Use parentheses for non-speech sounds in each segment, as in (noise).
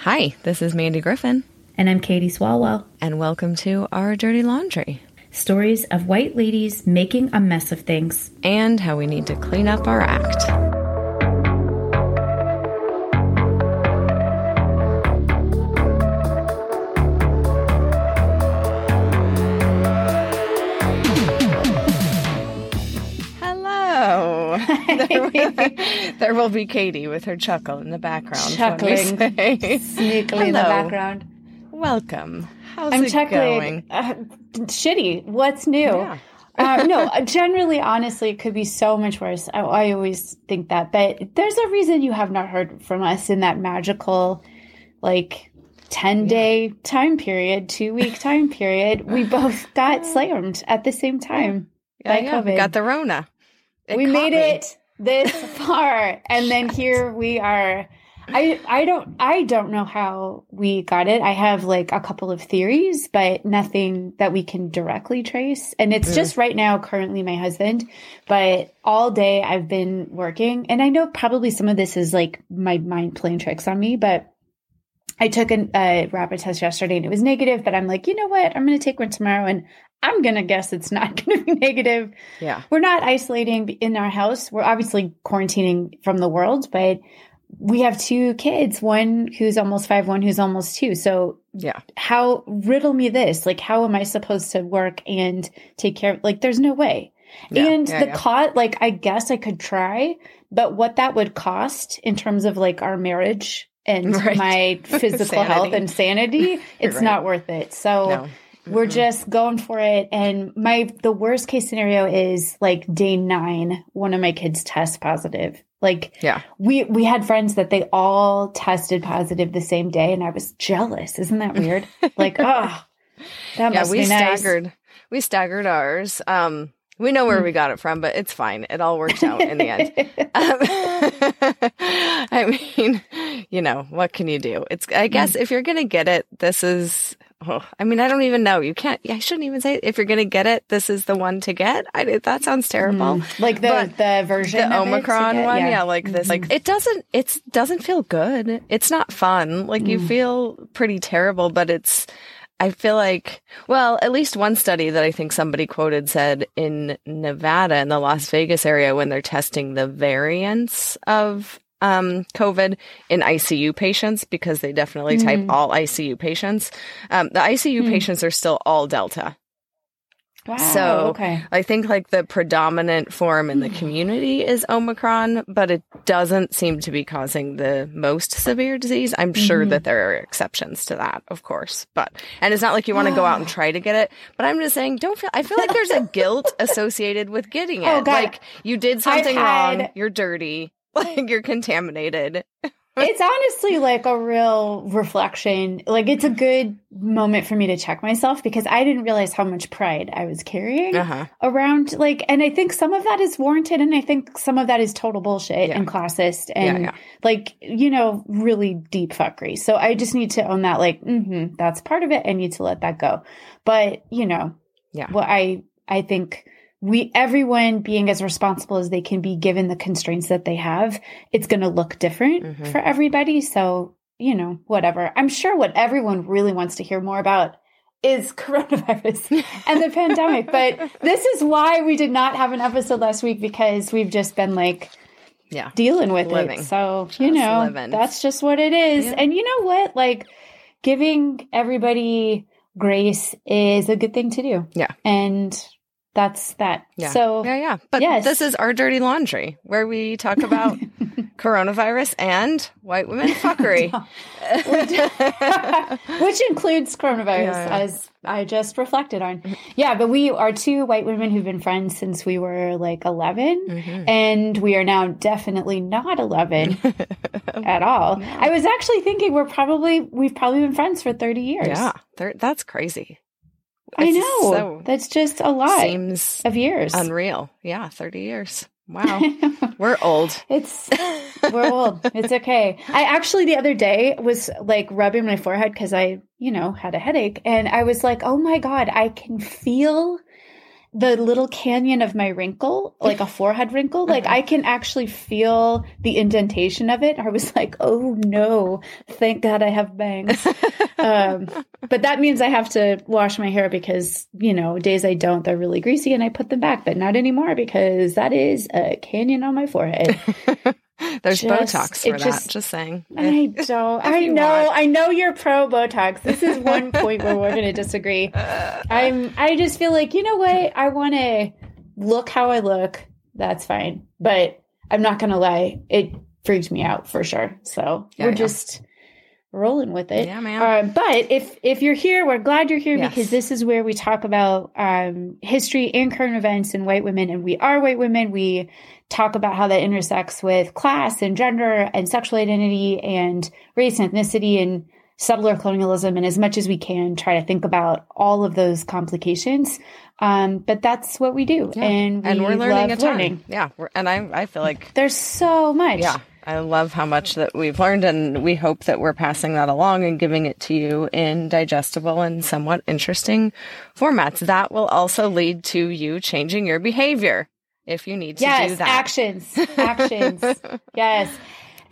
Hi, this is Mandy Griffin, And I'm Katie Swalwell. and welcome to Our Dirty Laundry Stories of white ladies making a mess of things. and how we need to clean up our act. (laughs) Hello. (laughs) (laughs) There will, be Katie with her chuckle in the background. Chuckling. (laughs) Sneakily in the background. Welcome. How's I'm it chuckling. going? Uh, shitty. What's new? Yeah. uh, no, uh, generally, honestly, it could be so much worse. I, I always think that. But there's a reason you have not heard from us in that magical, like, 10 day time period, two week time period. We (sighs) both got slammed at the same time. Yeah, by yeah, we COVID. got the Rona. It we made me. it this (laughs) far and then here we are. I i don't i don't know how we got it. I have like a couple of theories but nothing that we can directly trace. And it's just right now currently my husband but all day i've been working. And i know probably some of this is like my mind playing tricks on me but I took a uh, rapid test yesterday and it was negative, but I'm like, you know what? I'm going to take one tomorrow. And I'm going to guess it's not (laughs) going to be negative Yeah. we're not isolating in our house. We're obviously quarantining from the world, but we have two kids, one who's almost five, one who's almost two. So Yeah. how riddle me this? Like, how am I supposed to work and take care of, like, there's no way. Yeah, and yeah, the yeah. cost, like, I guess I could try, but what that would cost in terms of like our marriage and (laughs) Right. my (laughs) physical health and sanity, it's Right. not worth it. So No. We're just going for it. And my the worst case scenario is like day nine, one of my kids tests positive. Like Yeah. we we had friends that they all tested positive the same day, and I was jealous. Isn't that weird? (laughs) like, oh, that Yeah, must we be nice. staggered. We staggered ours. Um, we know where we got it from, but it's fine. It all worked out in the end. (laughs) Um, (laughs) I mean, you know, what can you do? It's. I guess if you're gonna get it, this is. Oh, I mean, I don't even know. You can't. I shouldn't even say. It. If you're gonna get it, this is the one to get. I that sounds terrible. Mm. like the But the version the of it Omicron get- one, yeah. like this, like mm-hmm. it doesn't, it's doesn't feel good. It's not fun. Like you mm. feel pretty terrible, but it's. I feel like, well, at least one study that I think somebody quoted said in Nevada, in the Las Vegas area, when they're testing the variants of um, COVID in ICU patients, because they definitely type all ICU patients, um, the ICU patients are still all Delta. Wow. So okay. I think like the predominant form in the community is Omicron, but it doesn't seem to be causing the most severe disease. I'm sure that there are exceptions to that, of course, but, and it's not like you want to go out and (sighs) try to get it, but I'm just saying, don't feel, I feel like there's a (laughs) guilt associated with getting it. Oh. Like you did something had- wrong, you're dirty, (laughs) like you're contaminated. (laughs) it's honestly like a real reflection. Like it's a good moment for me to check myself because I didn't realize how much pride I was carrying Uh-huh. around. Like, and I think some of that is warranted, and I think some of that is total bullshit Yeah. and classist and yeah. like you know really deep fuckery. So I just need to own that. Like, mm-hmm, that's part of it. I need to let that go. But you know, Yeah. Well, I I think we everyone being as responsible as they can be given the constraints that they have it's going to look different Mhm. for everybody so you know whatever i'm sure what everyone really wants to hear more about is (laughs) coronavirus and the pandemic but this is why we did not have an episode last week because we've just been like Yeah. dealing with Living. it so you know living. that's just what it is Yeah. and you know what like giving everybody grace is a good thing to do Yeah. and that's that Yeah. so Yeah, yeah. But Yes. this is our dirty laundry where we talk about (laughs) coronavirus and white women (laughs) fuckery. (laughs) which includes coronavirus Yeah, as i just reflected on yeah but we are two white women who've been friends since we were like 11 Mhm. and we are now definitely not 11 at all i was actually thinking we're probably we've probably been friends for 30 years Yeah, that's crazy. I know so- that's just a lot Seems of years unreal. Yeah, 30 years. Wow. (laughs) We're old. It's (laughs) we're old. It's okay. I actually the other day was like rubbing my forehead because I, you know, had a headache, and I was like, "Oh my god, I can feel the little canyon of my wrinkle, like a (laughs) forehead wrinkle, like I can actually feel the indentation of it. I was like, oh no, thank God I have bangs. (laughs) um, but that means I have to wash my hair because, you know, days I don't, they're really greasy and I put them back, but not anymore because that is a canyon on my forehead. (laughs) There's just, Botox for that. Just, just saying. I don't. I know. Want. I know you're pro Botox. This is one (laughs) point where we're going to disagree. I'm. I just feel like you know what? I want to look how I look. That's fine. But I'm not going to lie. It freaks me out for sure. So yeah, we're yeah. just rolling with it. Yeah, man. Um, but if if you're here, we're glad you're here yes. because this is where we talk about um, history and current events and white women, and we are white women. We talk about how that intersects with class and gender and sexual identity and race and ethnicity and settler colonialism and as much as we can try to think about all of those complications. Um, but that's what we do. Yeah. and, we and we're learning a ton. learning. Yeah. And I, I feel like there's so much. Yeah. I love how much that we've learned, and we hope that we're passing that along and giving it to you in digestible and somewhat interesting formats. That will also lead to you changing your behavior if you need to yes, do that. Yes, actions. (laughs) Actions. yes.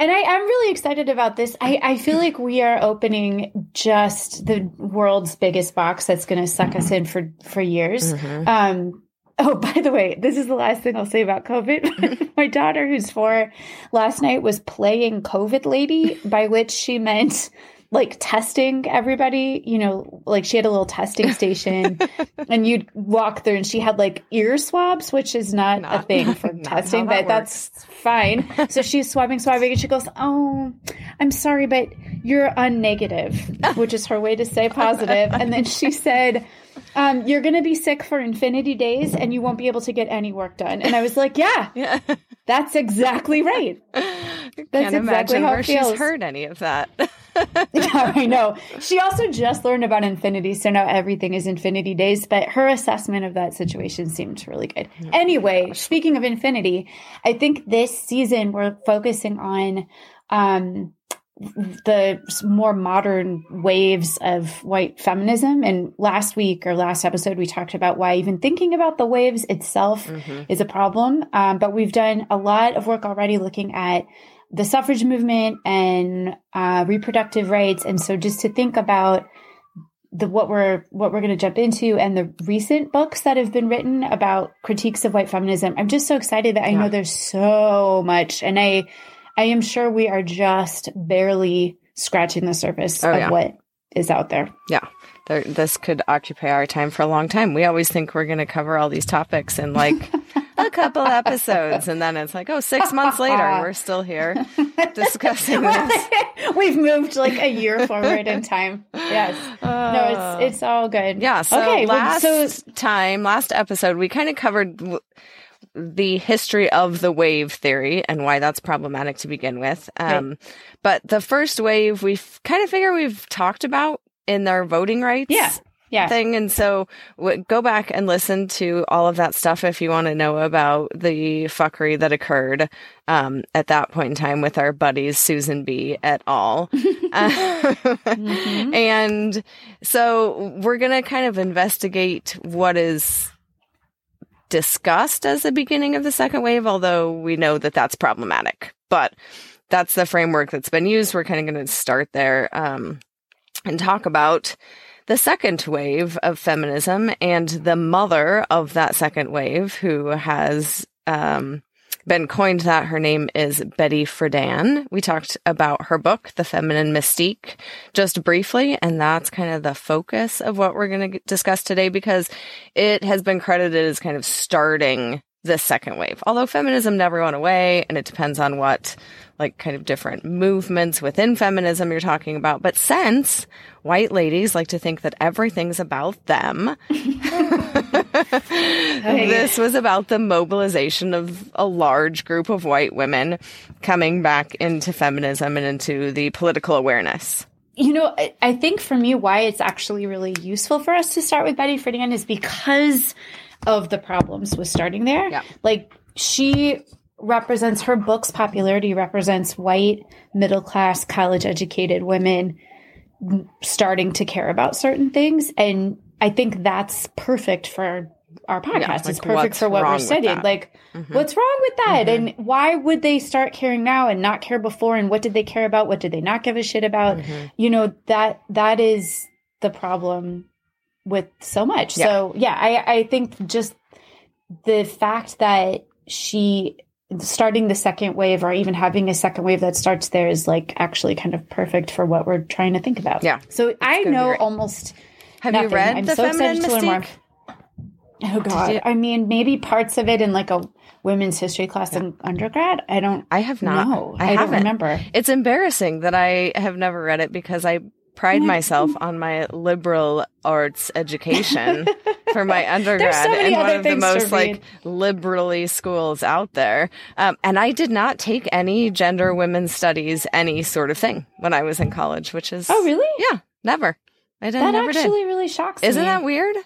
And I, am really excited about this. I, I feel like we are opening just the world's biggest box that's going to suck us in for, for years. Mm-hmm. Um, oh, (laughs) by the way, this is the last thing I'll say about COVID. (laughs) My daughter, who's four, last night was playing COVID lady, by which she meant like testing everybody, you know, like she had a little testing station (laughs) and you'd walk through and she had like ear swabs, which is not, not a thing (laughs) for testing, but that that's fine. So (laughs) she's swabbing, swabbing, and she goes, Oh, I'm sorry, but you're unnegative, which is her way to say positive. And then she said, um, you're going to be sick for infinity days and you won't be able to get any work done. And I was like, yeah, yeah. that's exactly right. That's Can't exactly how it feels. she's heard any of that. (laughs) yeah, I know. She also just learned about infinity, so now everything is infinity days, but her assessment of that situation seemed really good. Oh, anyway, speaking of infinity, I think this season we're focusing on um, the more modern waves of white feminism. And last week or last episode, we talked about why even thinking about the waves itself mm-hmm. is a problem. Um, but we've done a lot of work already looking at the suffrage movement and uh, reproductive rights. And so just to think about the what we're what we're going to jump into and the recent books that have been written about critiques of white feminism, I'm just so excited that I yeah. know there's so much, and I I am sure we are just barely scratching the surface oh, of yeah. what is out there. Yeah. There, this could occupy our time for a long time. We always think we're going to cover all these topics in like (laughs) a couple episodes. And then it's like, oh, six months later, (laughs) we're still here discussing (laughs) this. We've moved like a year forward in time. Yes. No, it's, uh, it's all good. Yeah. So okay, last well, so- time, last episode, we kind of covered the history of the wave theory and why that's problematic to begin with. Um, right. But the first wave, we kind of figure we've talked about in their voting rights. Yeah. Yeah. Thing. And so w- go back and listen to all of that stuff if you want to know about the fuckery that occurred um, at that point in time with our buddies, Susan B. et al. uh, (laughs) (laughs) mm-hmm. And so we're going to kind of investigate what is discussed as the beginning of the second wave, although we know that that's problematic. But that's the framework that's been used. We're kind of going to start there um, and talk about the second wave of feminism and the mother of that second wave, who has um, been coined that. Her name is Betty Friedan. We talked about her book, The Feminine Mystique, just briefly, and that's kind of the focus of what we're going to discuss today because it has been credited as kind of starting the second wave. Although feminism never went away, and it depends on what like kind of different movements within feminism you're talking about. But since white ladies like to think that everything's about them, (laughs) this was about the mobilization of a large group of white women coming back into feminism and into the political awareness. You know, I think for me, why it's actually really useful for us to start with Betty Friedan is because of the problems with starting there. Yeah. Like she represents her book's popularity represents white middle class college educated women starting to care about certain things and i think that's perfect for our podcast. Yeah, like, it's perfect for what we're studying. Like, Mhm. what's wrong with that? Mhm. And why would they start caring now and not care before? And what did they care about? What did they not give a shit about? Mhm. You know, that that is the problem with so much. Yeah. So yeah, I, I think just the fact that she starting the second wave or even having a second wave that starts there is like actually kind of perfect for what we're trying to think about. Yeah. So I know great. almost Have nothing. you read I'm The so Feminine excited to learn more. Mystique? Oh God! you- I mean, maybe parts of it in like a women's history class in undergrad. I don't I have not. know. I, I, don't haven't. remember. It's embarrassing that I have never read it because I pride myself on my liberal arts education for my (laughs) undergrad so in one of the most like liberally schools out there. Um, and I did not take any gender women's studies, any sort of thing when I was in college, which is Oh, really? yeah, never. I didn't That never actually really shocks did. Isn't me. that weird?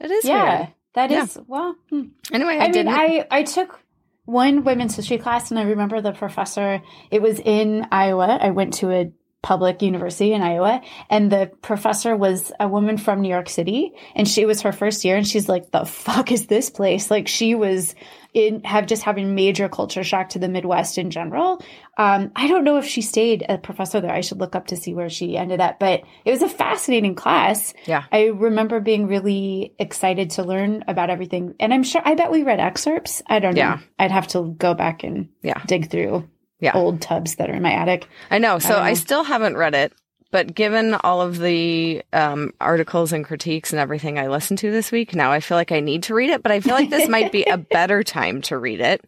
It is yeah, weird. that Yeah. is. Well, hmm. Anyway, I, I mean, didn't. I I took one women's history class, and I remember the professor. It was in Iowa. I went to a public university in Iowa, and the professor was a woman from New York City, and she was her first year, and she's like, "The fuck is this place?" Like she was in have just having major culture shock to the Midwest in general. Um, I don't know if she stayed a professor there. I should look up to see where she ended up, but it was a fascinating class. Yeah. I remember being really excited to learn about everything. And I'm sure, I bet we read excerpts. I don't know. Yeah. I'd have to go back and Yeah. dig through Yeah. old tubs that are in my attic. I know. So don't I, still haven't read it, but given all of the um, articles and critiques and everything I listened to this week, now I feel like I need to read it. But I feel like this might be a (laughs) better time to read it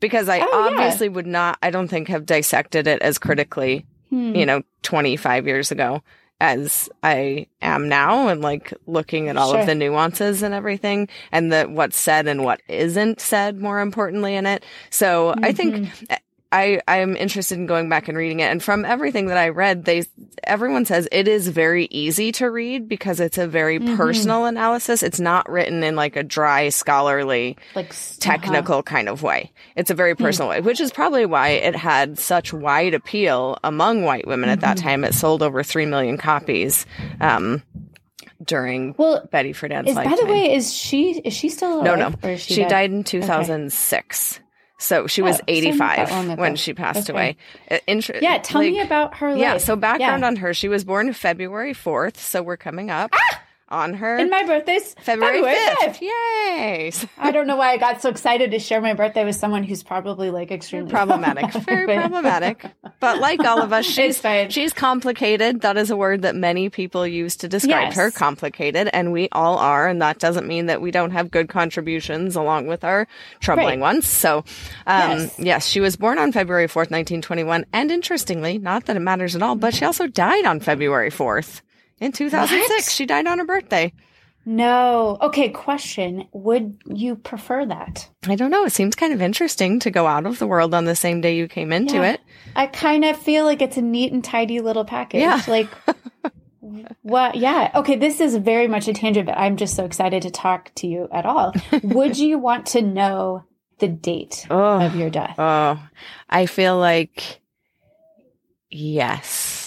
because I Oh, yeah. obviously would not, I don't think, have dissected it as critically, Hmm. you know, 25 years ago as I am now and like looking at all Sure. of the nuances and everything and the what's said and what isn't said more importantly in it. So I think Mm-hmm. I I'm interested in going back and reading it. And from everything that I read, they everyone says it is very easy to read because it's a very Mhm. personal analysis. It's not written in like a dry scholarly Like s- technical kind of way. It's a very personal way, which is probably why it had such wide appeal among white women at that time. It sold over 3 million copies um during Well, Betty Friedan's is by the way, is she is she still No, alive? no. Is she, She dead? died in 2006. So she was Oh, so not that 85 long when she passed Okay. away. Uh, inter- Yeah, tell me about her life. Yeah, so background Yeah. on her. She was born February 4th, so we're coming up on her And my birthday's February, February 5th. 5th. Yay! I don't know why I got so excited to share my birthday with someone who's probably like extremely problematic. (laughs) Very problematic. But like all of us, (laughs) she's fine. she's complicated. That is a word that many people use to describe Yes. her. Complicated, and we all are. And that doesn't mean that we don't have good contributions along with our troubling Right. ones. So, um, Yes. yes. she was born on February fourth, nineteen twenty-one. And interestingly, not that it matters at all, but she also died on February fourth in two thousand six. What? She died on her birthday. No. Okay, question. Would you prefer that? I don't know. It seems kind of interesting to go out of the world on the same day you came into Yeah. it. I kind of feel like it's a neat and tidy little package. Yeah. (laughs) Like, what? Yeah. Okay, this is very much a tangent, but I'm just so excited to talk to you at all. (laughs) Would you want to know the date Oh. of your death? Oh, I feel like yes.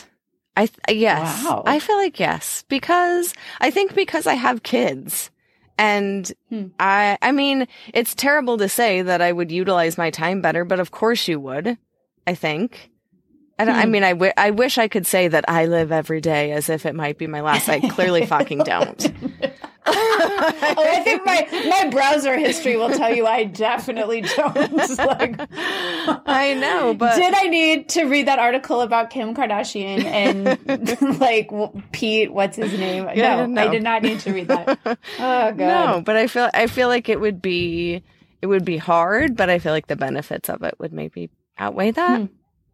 I th- yes. Wow. I feel like yes because I think because I have kids and Hmm. I I mean it's terrible to say that I would utilize my time better but of course you would. I think. I, don't, I Hmm. mean, I, w- I wish I could say that I live every day as if it might be my last. I clearly fucking don't. (laughs) oh, I think my my browser history will tell you I definitely don't. (laughs) like, I know, but did I need to read that article about Kim Kardashian and (laughs) like Pete? What's his name? Yeah, no, no. I did not need to read that. (laughs) Oh god. No, but I feel I feel like it would be it would be hard, but I feel like the benefits of it would maybe outweigh that. Hmm.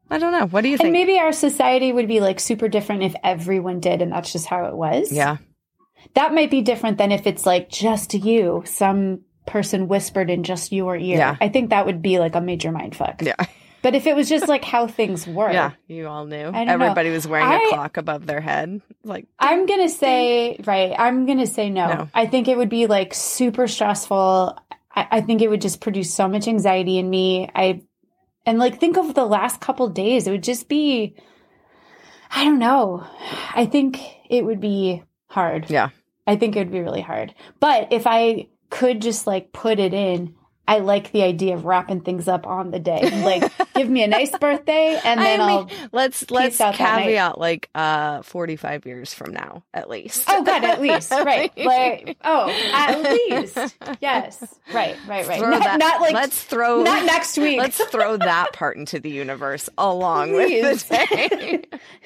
I don't know. What do you And think? maybe our society would be like super different if everyone did, and that's just how it was. yeah. That might be different than if it's like just you, some person whispered in just your ear. Yeah. I think that would be like a major mind fuck. Yeah. (laughs) But if it was just like how things were, Yeah. You all knew. Don't know. Everybody was wearing I- a clock above their head. Like I'm gonna say right. I'm gonna say no. No. I think it would be like super stressful. I, I think it would just produce so much anxiety in me. I and like think of the last couple days. It would just be. I don't know. I think it would be hard. Yeah. I think it would be really hard. But if I could just like put it in, I like the idea of wrapping things up on the day. Like, (laughs) give me a nice birthday, and then I will let's let's caveat like uh forty five years from now at least. Oh God, at least (laughs) right. Like oh, at (laughs) least yes, right, right, right. Not, that, not, like let's throw not next week. Let's throw that part into the universe along Please. with the day.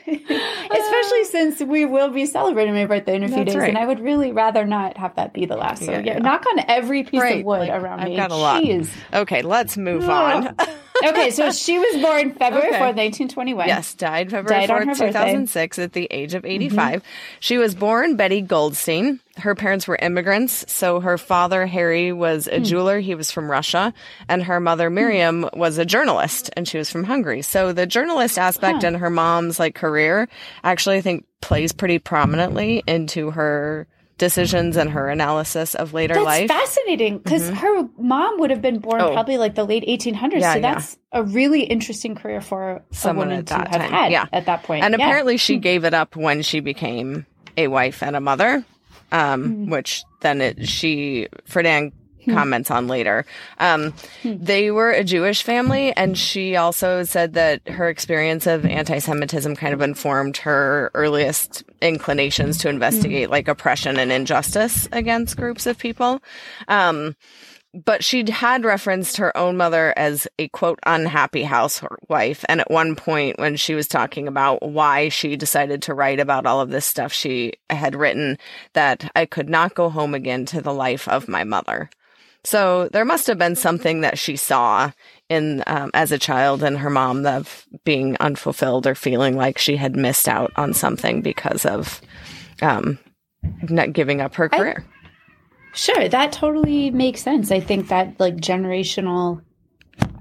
Especially since we will be celebrating my birthday in a few That's days, right. and I would really rather not have that be the last. So yeah, yeah. knock on every piece right. of wood like, around I've me. Lot. Jeez. Okay, let's move on. (laughs) okay, so she was born February okay. 4th, 1921. Yes, died February died 4th, 2006 birthday. at the age of 85. Mm-hmm. She was born Betty Goldstein. Her parents were immigrants. So her father, Harry, was a mm. jeweler. He was from Russia. And her mother, Miriam, mm. was a journalist and she was from Hungary. So the journalist aspect huh. in her mom's like career actually, I think, plays pretty prominently into her decisions and her analysis of later life. that's life. fascinating because mm-hmm. her mom would have been born oh. probably like the late 1800s. Yeah, so that's yeah. a really interesting career for Someone a woman to have time. had yeah. at that point. And yeah. apparently she hmm. gave it up when she became a wife and a mother, um, mm-hmm. which then it, she, Friedan Hmm. comments on later. Um, hmm. they were a Jewish family, and she also said that her experience of anti-Semitism kind of informed her earliest inclinations to investigate hmm. like oppression and injustice against groups of people. Um, but she'd had referenced her own mother as a quote unhappy housewife and at one point when she was talking about why she decided to write about all of this stuff she had written that i could not go home again to the life of my mother so there must have been something that she saw in um, as a child and her mom of being unfulfilled or feeling like she had missed out on something because of um, not giving up her career. I, sure, that totally makes sense. I think that like generational.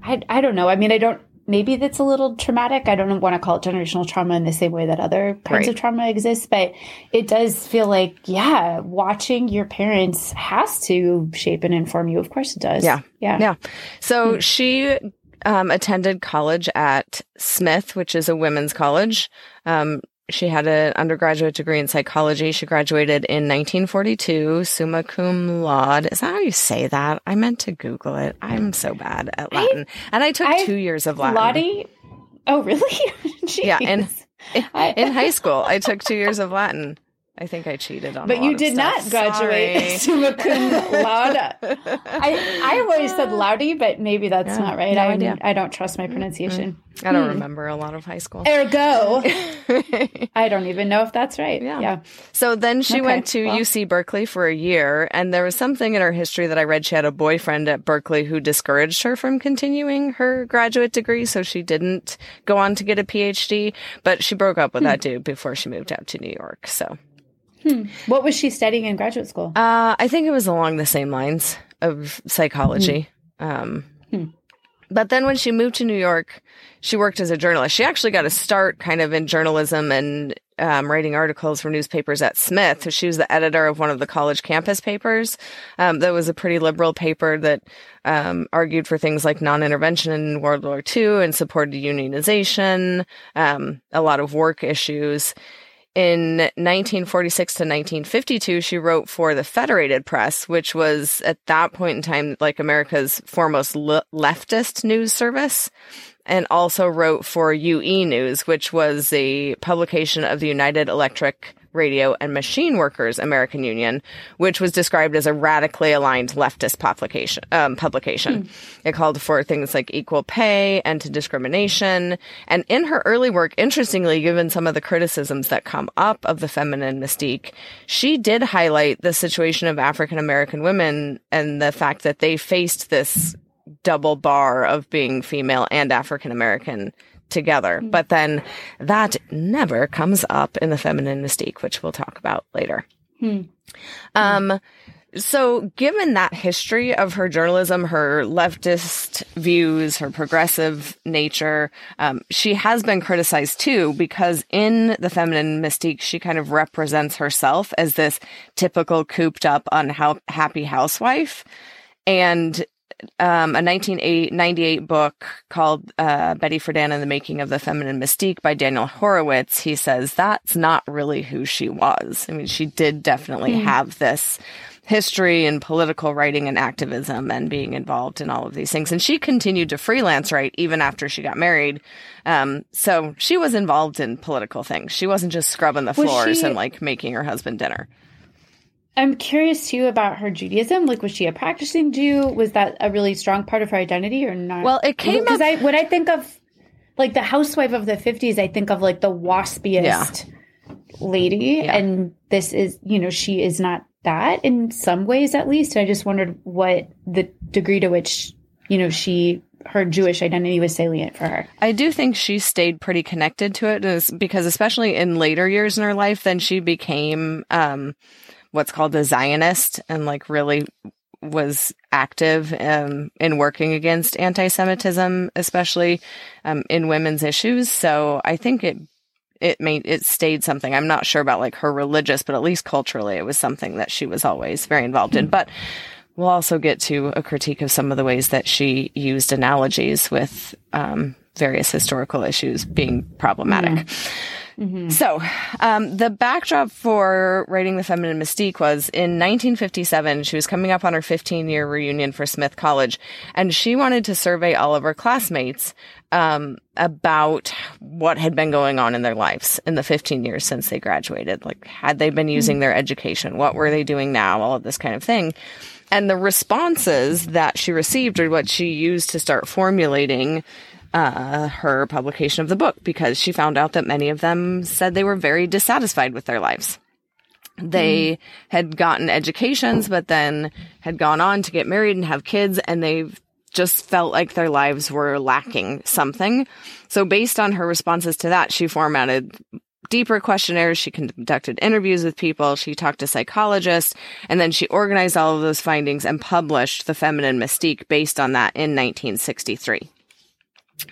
I I don't know. I mean, I don't maybe that's a little traumatic. I don't want to call it generational trauma in the same way that other kinds right. of trauma exists, but it does feel like, yeah, watching your parents has to shape and inform you. Of course it does. Yeah. Yeah. Yeah. So hmm. she um, attended college at Smith, which is a women's college. Um, she had an undergraduate degree in psychology. She graduated in 1942, summa cum laude. Is that how you say that? I meant to Google it. I'm so bad at Latin. I, and I took I, two years of Latin. Lottie? Oh, really? (laughs) yeah. In, in, in high school, I took two years of Latin. I think I cheated on. But you did not graduate summa cum laude. I I always said loudy, but maybe that's yeah, not right. No I idea. I don't trust my pronunciation. Mm-hmm. I don't hmm. remember a lot of high school. Ergo, (laughs) I don't even know if that's right. Yeah. yeah. So then she okay, went to well. UC Berkeley for a year, and there was something in her history that I read. She had a boyfriend at Berkeley who discouraged her from continuing her graduate degree, so she didn't go on to get a PhD. But she broke up with hmm. that dude before she moved out to New York. So Hmm. What was she studying in graduate school? Uh, I think it was along the same lines of psychology. Hmm. Um, hmm. But then when she moved to New York, she worked as a journalist. She actually got a start kind of in journalism and um, writing articles for newspapers at Smith. So She was the editor of one of the college campus papers. Um, that was a pretty liberal paper that um, argued for things like non-intervention in World War II and supported unionization, um, a lot of work issues. In 1946 to 1952, she wrote for the Federated Press, which was at that point in time like America's foremost le- leftist news service, and also wrote for UE News, which was a publication of the United Electric Radio and Machine Workers American Union, which was described as a radically aligned leftist publication. Um, publication. Hmm. It called for things like equal pay, anti discrimination, and in her early work, interestingly, given some of the criticisms that come up of the feminine mystique, she did highlight the situation of African American women and the fact that they faced this double bar of being female and African American together. Mm-hmm. But then that never comes up in the feminine mystique, which we'll talk about later. Mm-hmm. Um, so given that history of her journalism, her leftist views, her progressive nature, um, she has been criticized too because in the feminine mystique, she kind of represents herself as this typical cooped up, unhappy housewife. And um, a 1998 book called uh, Betty Friedan and the Making of the Feminine Mystique by Daniel Horowitz, he says that's not really who she was. I mean, she did definitely mm. have this history and political writing and activism and being involved in all of these things. And she continued to freelance write even after she got married. Um, so she was involved in political things. She wasn't just scrubbing the floors she, and like making her husband dinner. I'm curious too about her Judaism. Like, was she a practicing Jew? Was that a really strong part of her identity or not? Well, it came because I when I think of like the housewife of the 50s, I think of like the waspiest yeah. lady, yeah. and this is you know she is not that in some ways at least. I just wondered what the degree to which, you know, she her Jewish identity was salient for her. I do think she stayed pretty connected to it because especially in later years in her life, then she became um, what's called a Zionist and like really was active um, in working against anti-Semitism, especially um, in women's issues. So I think it it made it stayed something. I'm not sure about like her religious, but at least culturally, it was something that she was always very involved in. But we'll also get to a critique of some of the ways that she used analogies with um, various historical issues being problematic. Mm. Mm-hmm. So, um, the backdrop for writing The Feminine Mystique was in 1957, she was coming up on her 15 year reunion for Smith College, and she wanted to survey all of her classmates um, about what had been going on in their lives in the 15 years since they graduated. Like, had they been using mm-hmm. their education? What were they doing now? All of this kind of thing. And the responses that she received are what she used to start formulating uh, her publication of the book because she found out that many of them said they were very dissatisfied with their lives. They mm. had gotten educations, but then had gone on to get married and have kids, and they just felt like their lives were lacking something. So, based on her responses to that, she formatted deeper questionnaires. She conducted interviews with people. She talked to psychologists and then she organized all of those findings and published The Feminine Mystique based on that in 1963.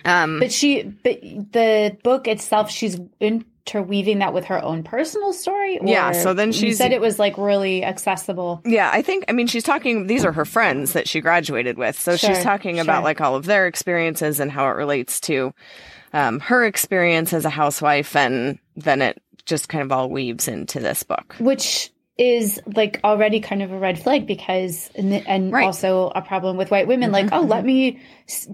Um, but she, but the book itself, she's interweaving that with her own personal story. yeah. So then she said it was like really accessible. Yeah, I think. I mean, she's talking. These are her friends that she graduated with, so sure, she's talking sure. about like all of their experiences and how it relates to um, her experience as a housewife, and then it just kind of all weaves into this book, which is like already kind of a red flag because and, and right. also a problem with white women mm-hmm. like oh let mm-hmm. me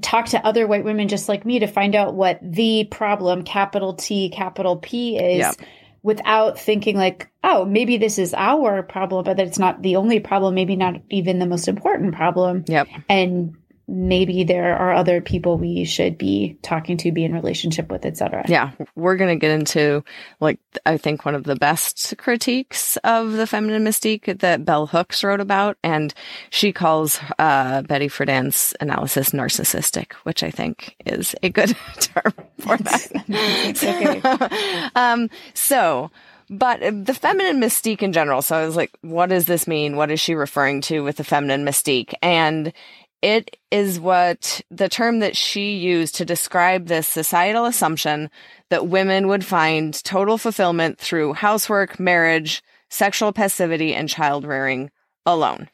talk to other white women just like me to find out what the problem capital T capital P is yep. without thinking like oh maybe this is our problem but that it's not the only problem maybe not even the most important problem yep and maybe there are other people we should be talking to, be in relationship with, etc. Yeah, we're going to get into like I think one of the best critiques of the feminine mystique that Bell Hooks wrote about, and she calls uh, Betty Friedan's analysis narcissistic, which I think is a good (laughs) term for that. (laughs) (laughs) um, so. But the feminine mystique in general. So I was like, what does this mean? What is she referring to with the feminine mystique? And it is what the term that she used to describe this societal assumption that women would find total fulfillment through housework, marriage, sexual passivity, and child rearing alone.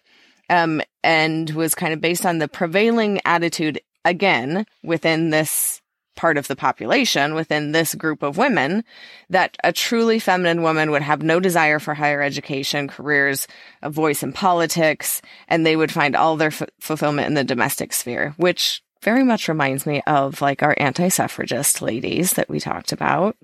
Um, and was kind of based on the prevailing attitude again within this part of the population within this group of women that a truly feminine woman would have no desire for higher education, careers, a voice in politics, and they would find all their f- fulfillment in the domestic sphere, which very much reminds me of like our anti-suffragist ladies that we talked about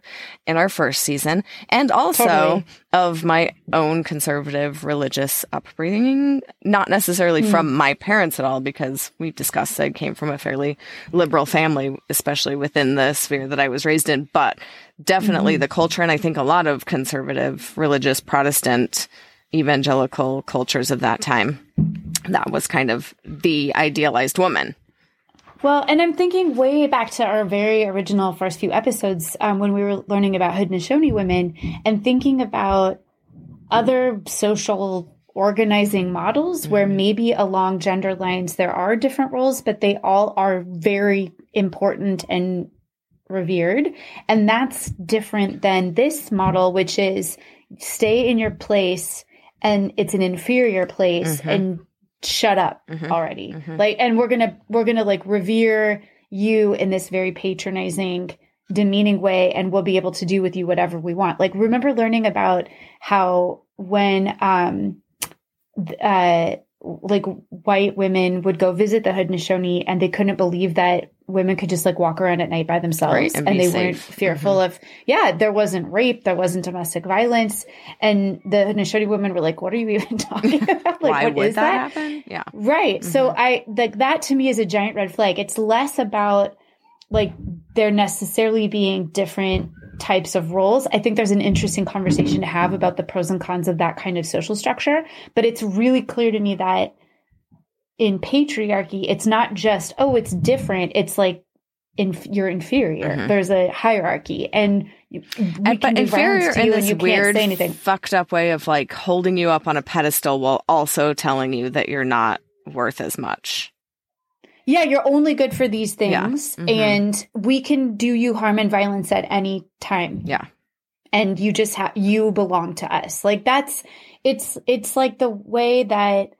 in our first season and also totally. of my own conservative religious upbringing not necessarily mm. from my parents at all because we've discussed I came from a fairly liberal family especially within the sphere that I was raised in but definitely mm. the culture and I think a lot of conservative religious protestant evangelical cultures of that time that was kind of the idealized woman well, and I'm thinking way back to our very original first few episodes um, when we were learning about Haudenosaunee women and thinking about other social organizing models mm-hmm. where maybe along gender lines there are different roles, but they all are very important and revered. And that's different than this model, which is stay in your place and it's an inferior place mm-hmm. and shut up Mhm. already. Mhm. Like, and we're gonna we're gonna like revere you in this very patronizing, demeaning way, and we'll be able to do with you whatever we want. Like, remember learning about how when um, uh, like white women would go visit the Haudenosaunee and they couldn't believe that women could just like walk around at night by themselves Right, and and, they weren't safe. fearful of yeah there wasn't rape there wasn't domestic violence and the Haudenosaunee women were like what are you even (laughs) talking about like (laughs) Why what would is that, happen? Yeah. Right. So Mm-hmm. I like that to me is a giant red flag. It's less about like there necessarily being different types of roles. I think there's an interesting conversation to have about the pros and cons of that kind of social structure, but it's really clear to me that in patriarchy, it's not just oh, it's different. It's like in, you're inferior. Mhm. There's a hierarchy, and And, but inferior in this you can't weird, say anything. fucked up way of like holding you up on a pedestal while also telling you that you're not worth as much. Yeah, you're only good for these Yeah. things, Mhm. and we can do you harm and violence at any time. Yeah. and you just have you belong to us. Like that's it's it's like the way that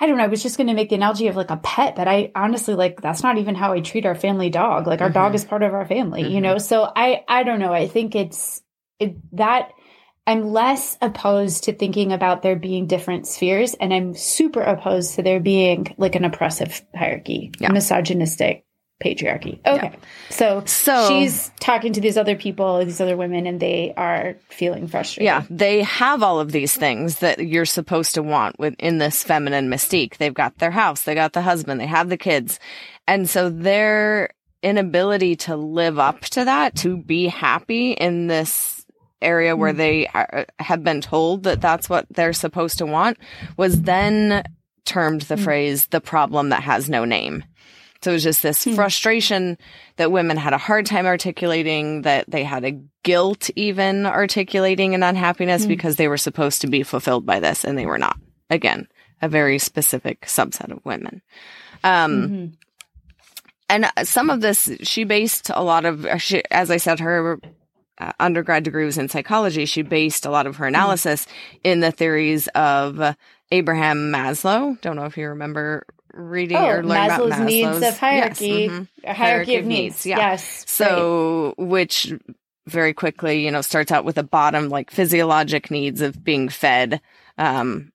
I don't know. I was just going to make the analogy of like a pet, but I honestly like that's not even how I treat our family dog. Like our Mhm. dog is part of our family, you know. So I I don't know. I think it's it that I'm less opposed to thinking about there being different spheres, and I'm super opposed to there being like an oppressive hierarchy, Yeah. misogynistic patriarchy. Okay, so So she's talking to these other people, these other women, and they are feeling frustrated. Yeah, they have all of these things that you're supposed to want within this feminine mystique. They've got their house, they got the husband, they have the kids. And so their inability to live up to that, to be happy in this area where they are, have been told that that's what they're supposed to want, was then termed the phrase the problem that has no name. So it was just this frustration that women had a hard time articulating, that they had a guilt even articulating an unhappiness because they were supposed to be fulfilled by this and they were not. Again, a very specific subset of women. Um, Mhm. and uh, some of this, she based a lot of, uh, she, as I said, her uh, undergrad degree was in psychology. She based a lot of her analysis in the theories of uh, Abraham Maslow. Don't know if you remember reading Oh, or learning Maslow's, about Maslow's needs of hierarchy, Yes, mhm. a hierarchy, of needs. yeah. Yes. So, which very quickly, you know, starts out with a bottom like physiologic needs of being fed, um,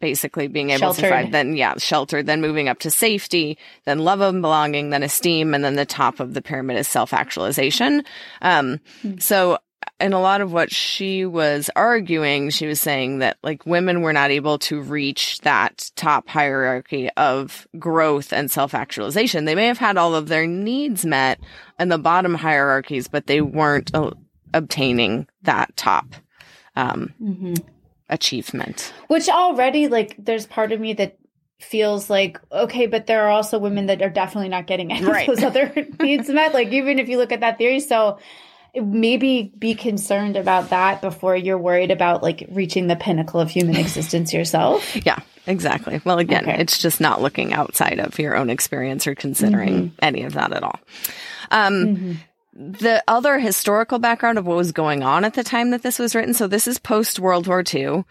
basically being able to Sheltered. provide, then yeah, shelter, then moving up to safety, then love and belonging, then esteem, and then the top of the pyramid is self actualization. Um, Hmm. so in a lot of what she was arguing, she was saying that like women were not able to reach that top hierarchy of growth and self actualization. They may have had all of their needs met in the bottom hierarchies, but they weren't uh, obtaining that top um, Mhm. Achievement. Which already, like, there's part of me that feels like, okay, but there are also women that are definitely not getting any Right. of those other (laughs) needs met. Like, even if you look at that theory. So maybe be concerned about that before you're worried about like reaching the pinnacle of human (laughs) existence yourself. Yeah, exactly. Well, again, Okay. it's just not looking outside of your own experience or considering any of that at all. Um, The other historical background of what was going on at the time that this was written. So this is post World War II.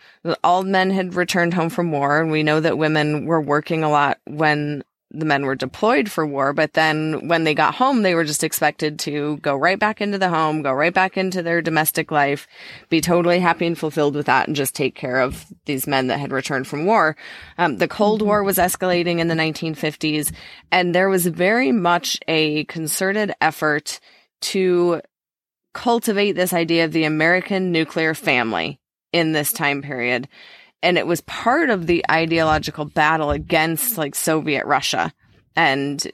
All men had returned home from war, and we know that women were working a lot when the men were deployed for war. But then when they got home, they were just expected to go right back into the home, go right back into their domestic life, be totally happy and fulfilled with that, and just take care of these men that had returned from war. Um, the Cold War was escalating in the 1950s, and there was very much a concerted effort to cultivate this idea of the American nuclear family in this time period. And it was part of the ideological battle against like Soviet Russia and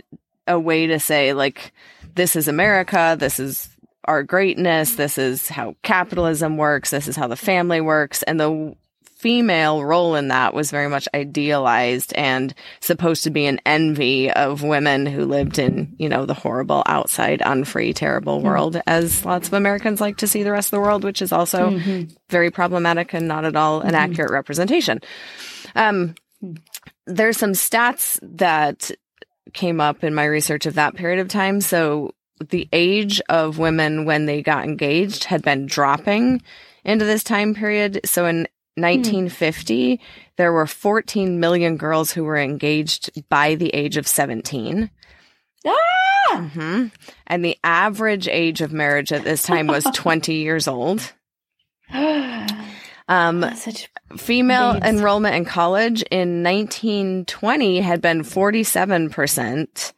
a way to say like, this is America. This is our greatness. This is how capitalism works. This is how the family works. And the female role in that was very much idealized and supposed to be an envy of women who lived in, you know, the horrible outside, unfree, terrible hmm. world, as lots of Americans like to see the rest of the world, which is also mm-hmm. very problematic and not at all an mm-hmm. accurate representation. Um, hmm. there's some stats that came up in my research of that period of time. So the age of women when they got engaged had been dropping into this time period. So in 1950, there were 14 million girls who were engaged by the age of 17. Ah! hmm And the average age of marriage at this time was (laughs) 20 years old. (gasps) Um, Such female enrollment in college in 1920 had been 47%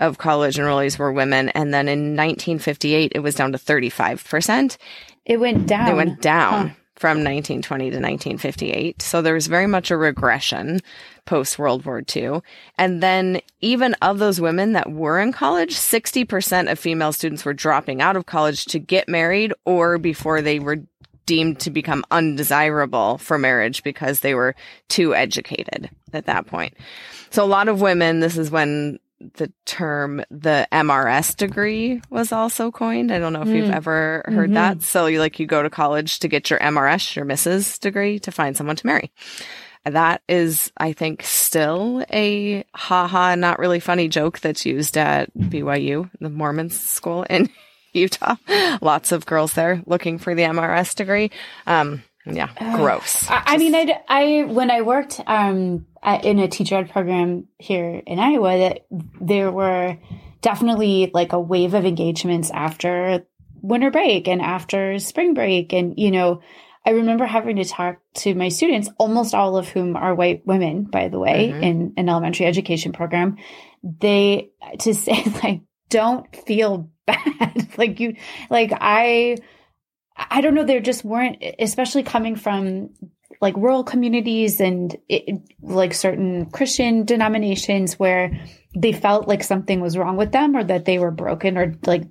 of college enrollees were women. And then in 1958, it was down to 35%. it went down. It went down Huh. From 1920 to 1958. So there was very much a regression post World War II. And then even of those women that were in college, 60% of female students were dropping out of college to get married or before they were deemed to become undesirable for marriage because they were too educated at that point. So a lot of women, this is when the term the MRS degree was also coined. I don't know if you've Mm. ever heard Mhm. that. So you like you go to college to get your MRS, your Mrs. degree to find someone to marry. That is, I think, still a haha, not really funny joke that's used at BYU, the Mormon school in (laughs) Utah. Lots of girls there looking for the MRS degree. Um, yeah, gross. I, I mean, I, I when I worked um, at, in a teacher ed program here in Iowa, that there were definitely like a wave of engagements after winter break and after spring break, and you know, I remember having to talk to my students, almost all of whom are white women, by the way, Mhm. in an elementary education program. They to say (laughs) like, don't feel (laughs) bad, like you, like I. I don't know. There just weren't, especially coming from like rural communities and it, like certain Christian denominations where they felt like something was wrong with them or that they were broken or like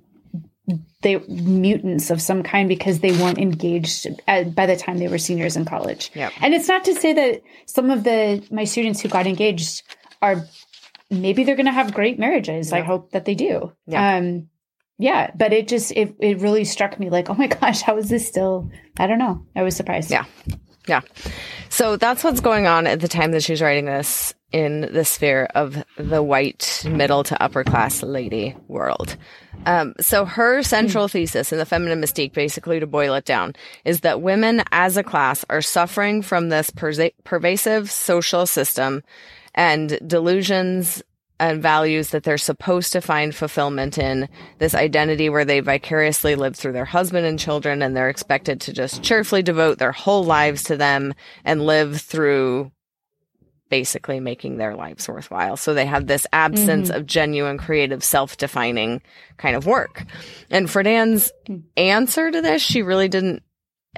they mutants of some kind because they weren't engaged at, by the time they were seniors in college. Yep. And it's not to say that some of the my students who got engaged are maybe they're going to have great marriages. I hope that they do. Yeah. Um yeah, but it just it it really struck me like, oh my (laughs) gosh, how is this still? I don't know. I was surprised. Yeah. Yeah. So that's what's going on at the time that she's writing this in the sphere of the white middle to upper class lady world. Um, so her central thesis in the feminine mystique, basically to boil it down, is that women as a class are suffering from this persa- pervasive social system and delusions and values that they're supposed to find fulfillment in this identity where they vicariously live through their husband and children and they're expected to just cheerfully devote their whole lives to them and live through basically making their lives worthwhile. So they have this absence mm-hmm. of genuine creative self-defining kind of work. And Friedan's hmm. answer to this, she really didn't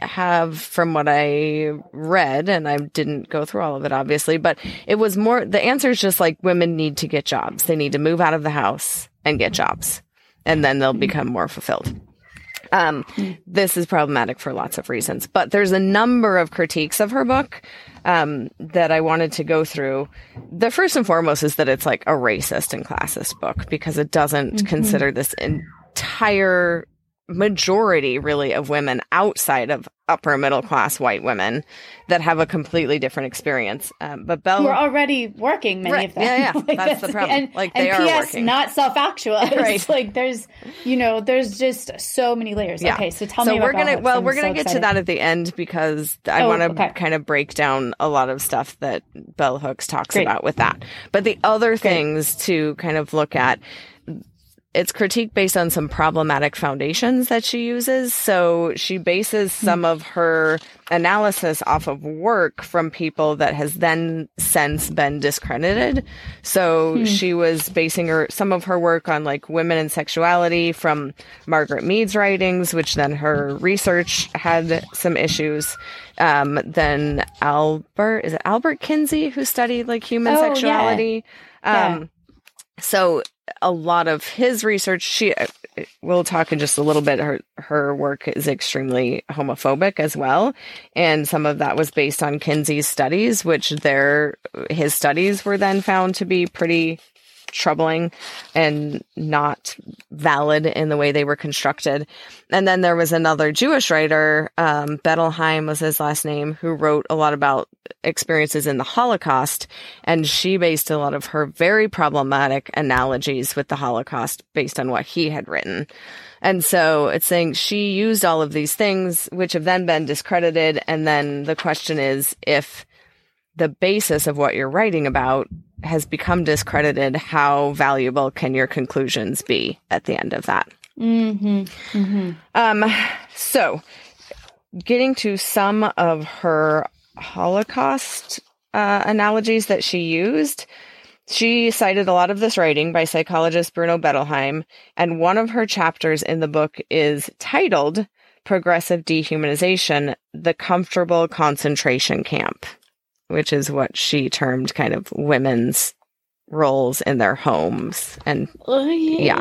have from what I read, and I didn't go through all of it, obviously, but it was more, the answer is just like women need to get jobs. They need to move out of the house and get jobs, and then they'll become more fulfilled. Um, this is problematic for lots of reasons, but there's a number of critiques of her book um, that I wanted to go through. The first and foremost is that it's like a racist and classist book because it doesn't consider this entire majority really of women outside of upper middle class white women that have a completely different experience. Um, but Bell, Who are already working, many Right. of them. Yeah, yeah. (laughs) That's the problem. And, Like, and are PS, working. not self-actualized. Right. (laughs) Like there's, you know, there's just so many layers. Yeah. Okay, so tell so me. we're about gonna Bell well I'm we're gonna so get to that at the end because I Oh, want to okay. kind of break down a lot of stuff that Bell Hooks talks Great. about with that. But the other things to kind of look at it's critique based on some problematic foundations that she uses. So she bases Hmm. some of her analysis off of work from people that has then since been discredited. So Hmm. she was basing her some of her work on like women and sexuality from Margaret Mead's writings, which then her research had some issues. Um, then Albert is it Albert Kinsey who studied like human Oh, yeah. sexuality. Yeah. Um, so a lot of his research. She we'll talk in just a little bit. Her her work is extremely homophobic as well. And some of that was based on Kinsey's studies which their his studies were then found to be pretty troubling and not valid in the way they were constructed. And then there was another Jewish writer, um, Bettelheim was his last name, who wrote a lot about experiences in the Holocaust. And she based a lot of her very problematic analogies with the Holocaust based on what he had written. And so it's saying she used all of these things, which have then been discredited. And then the question is if the basis of what you're writing about has become discredited, how valuable can your conclusions be at the end of that? Mm-hmm. Mm-hmm. Um, so getting to some of her Holocaust uh, analogies that she used, she cited a lot of this writing by psychologist Bruno Bettelheim, and one of her chapters in the book is titled Progressive Dehumanization The Comfortable Concentration Camp, which is what she termed kind of women's roles in their homes and yeah,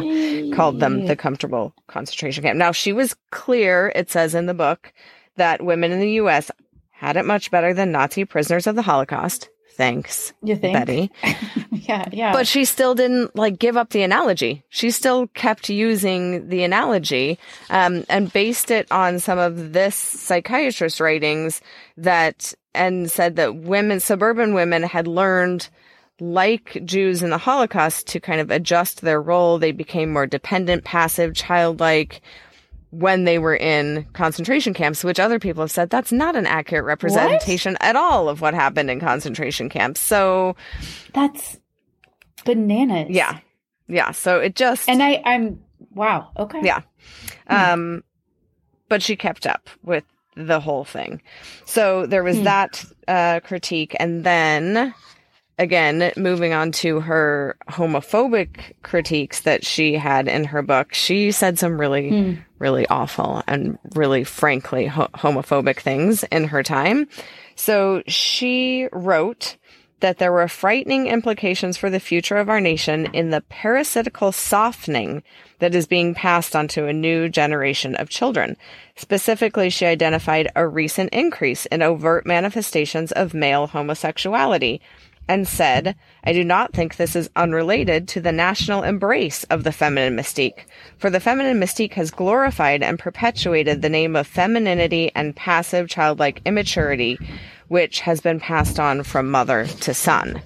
called them the comfortable concentration camp. Now, she was clear, it says in the book, that women in the US had it much better than Nazi prisoners of the Holocaust. Thanks, You think? Betty. (laughs) yeah, yeah. But she still didn't like give up the analogy. She still kept using the analogy um, and based it on some of this psychiatrist writings that and said that women, suburban women, had learned like Jews in the Holocaust to kind of adjust their role. They became more dependent, passive, childlike when they were in concentration camps, which other people have said that's not an accurate representation at all of what happened in concentration camps. So, That's bananas. yeah. Yeah. So it just, And I, I'm wow. Okay. yeah. Um, but she kept up with the whole thing. So there was Hmm. that uh, critique. And then again, moving on to her homophobic critiques that she had in her book, she said some really, Hmm. really awful and really frankly ho- homophobic things in her time. So she wrote that there were frightening implications for the future of our nation in the parasitical softening that is being passed onto a new generation of children. Specifically, she identified a recent increase in overt manifestations of male homosexuality and said, I do not think this is unrelated to the national embrace of the feminine mystique, for the feminine mystique has glorified and perpetuated the name of femininity and passive childlike immaturity, which has been passed on from mother to son.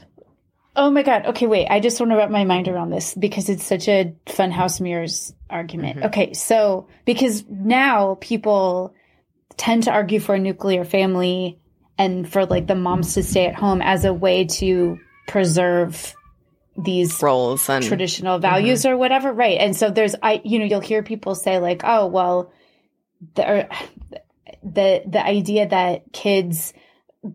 Oh my god. Okay, wait. I just want to wrap my mind around this because it's such a funhouse mirrors argument. Mm-hmm. Okay, so because now people tend to argue for a nuclear family and for like the moms to stay at home as a way to preserve these Roles and traditional values or whatever right and so there's i you know you'll hear people say like oh well the the the idea that kids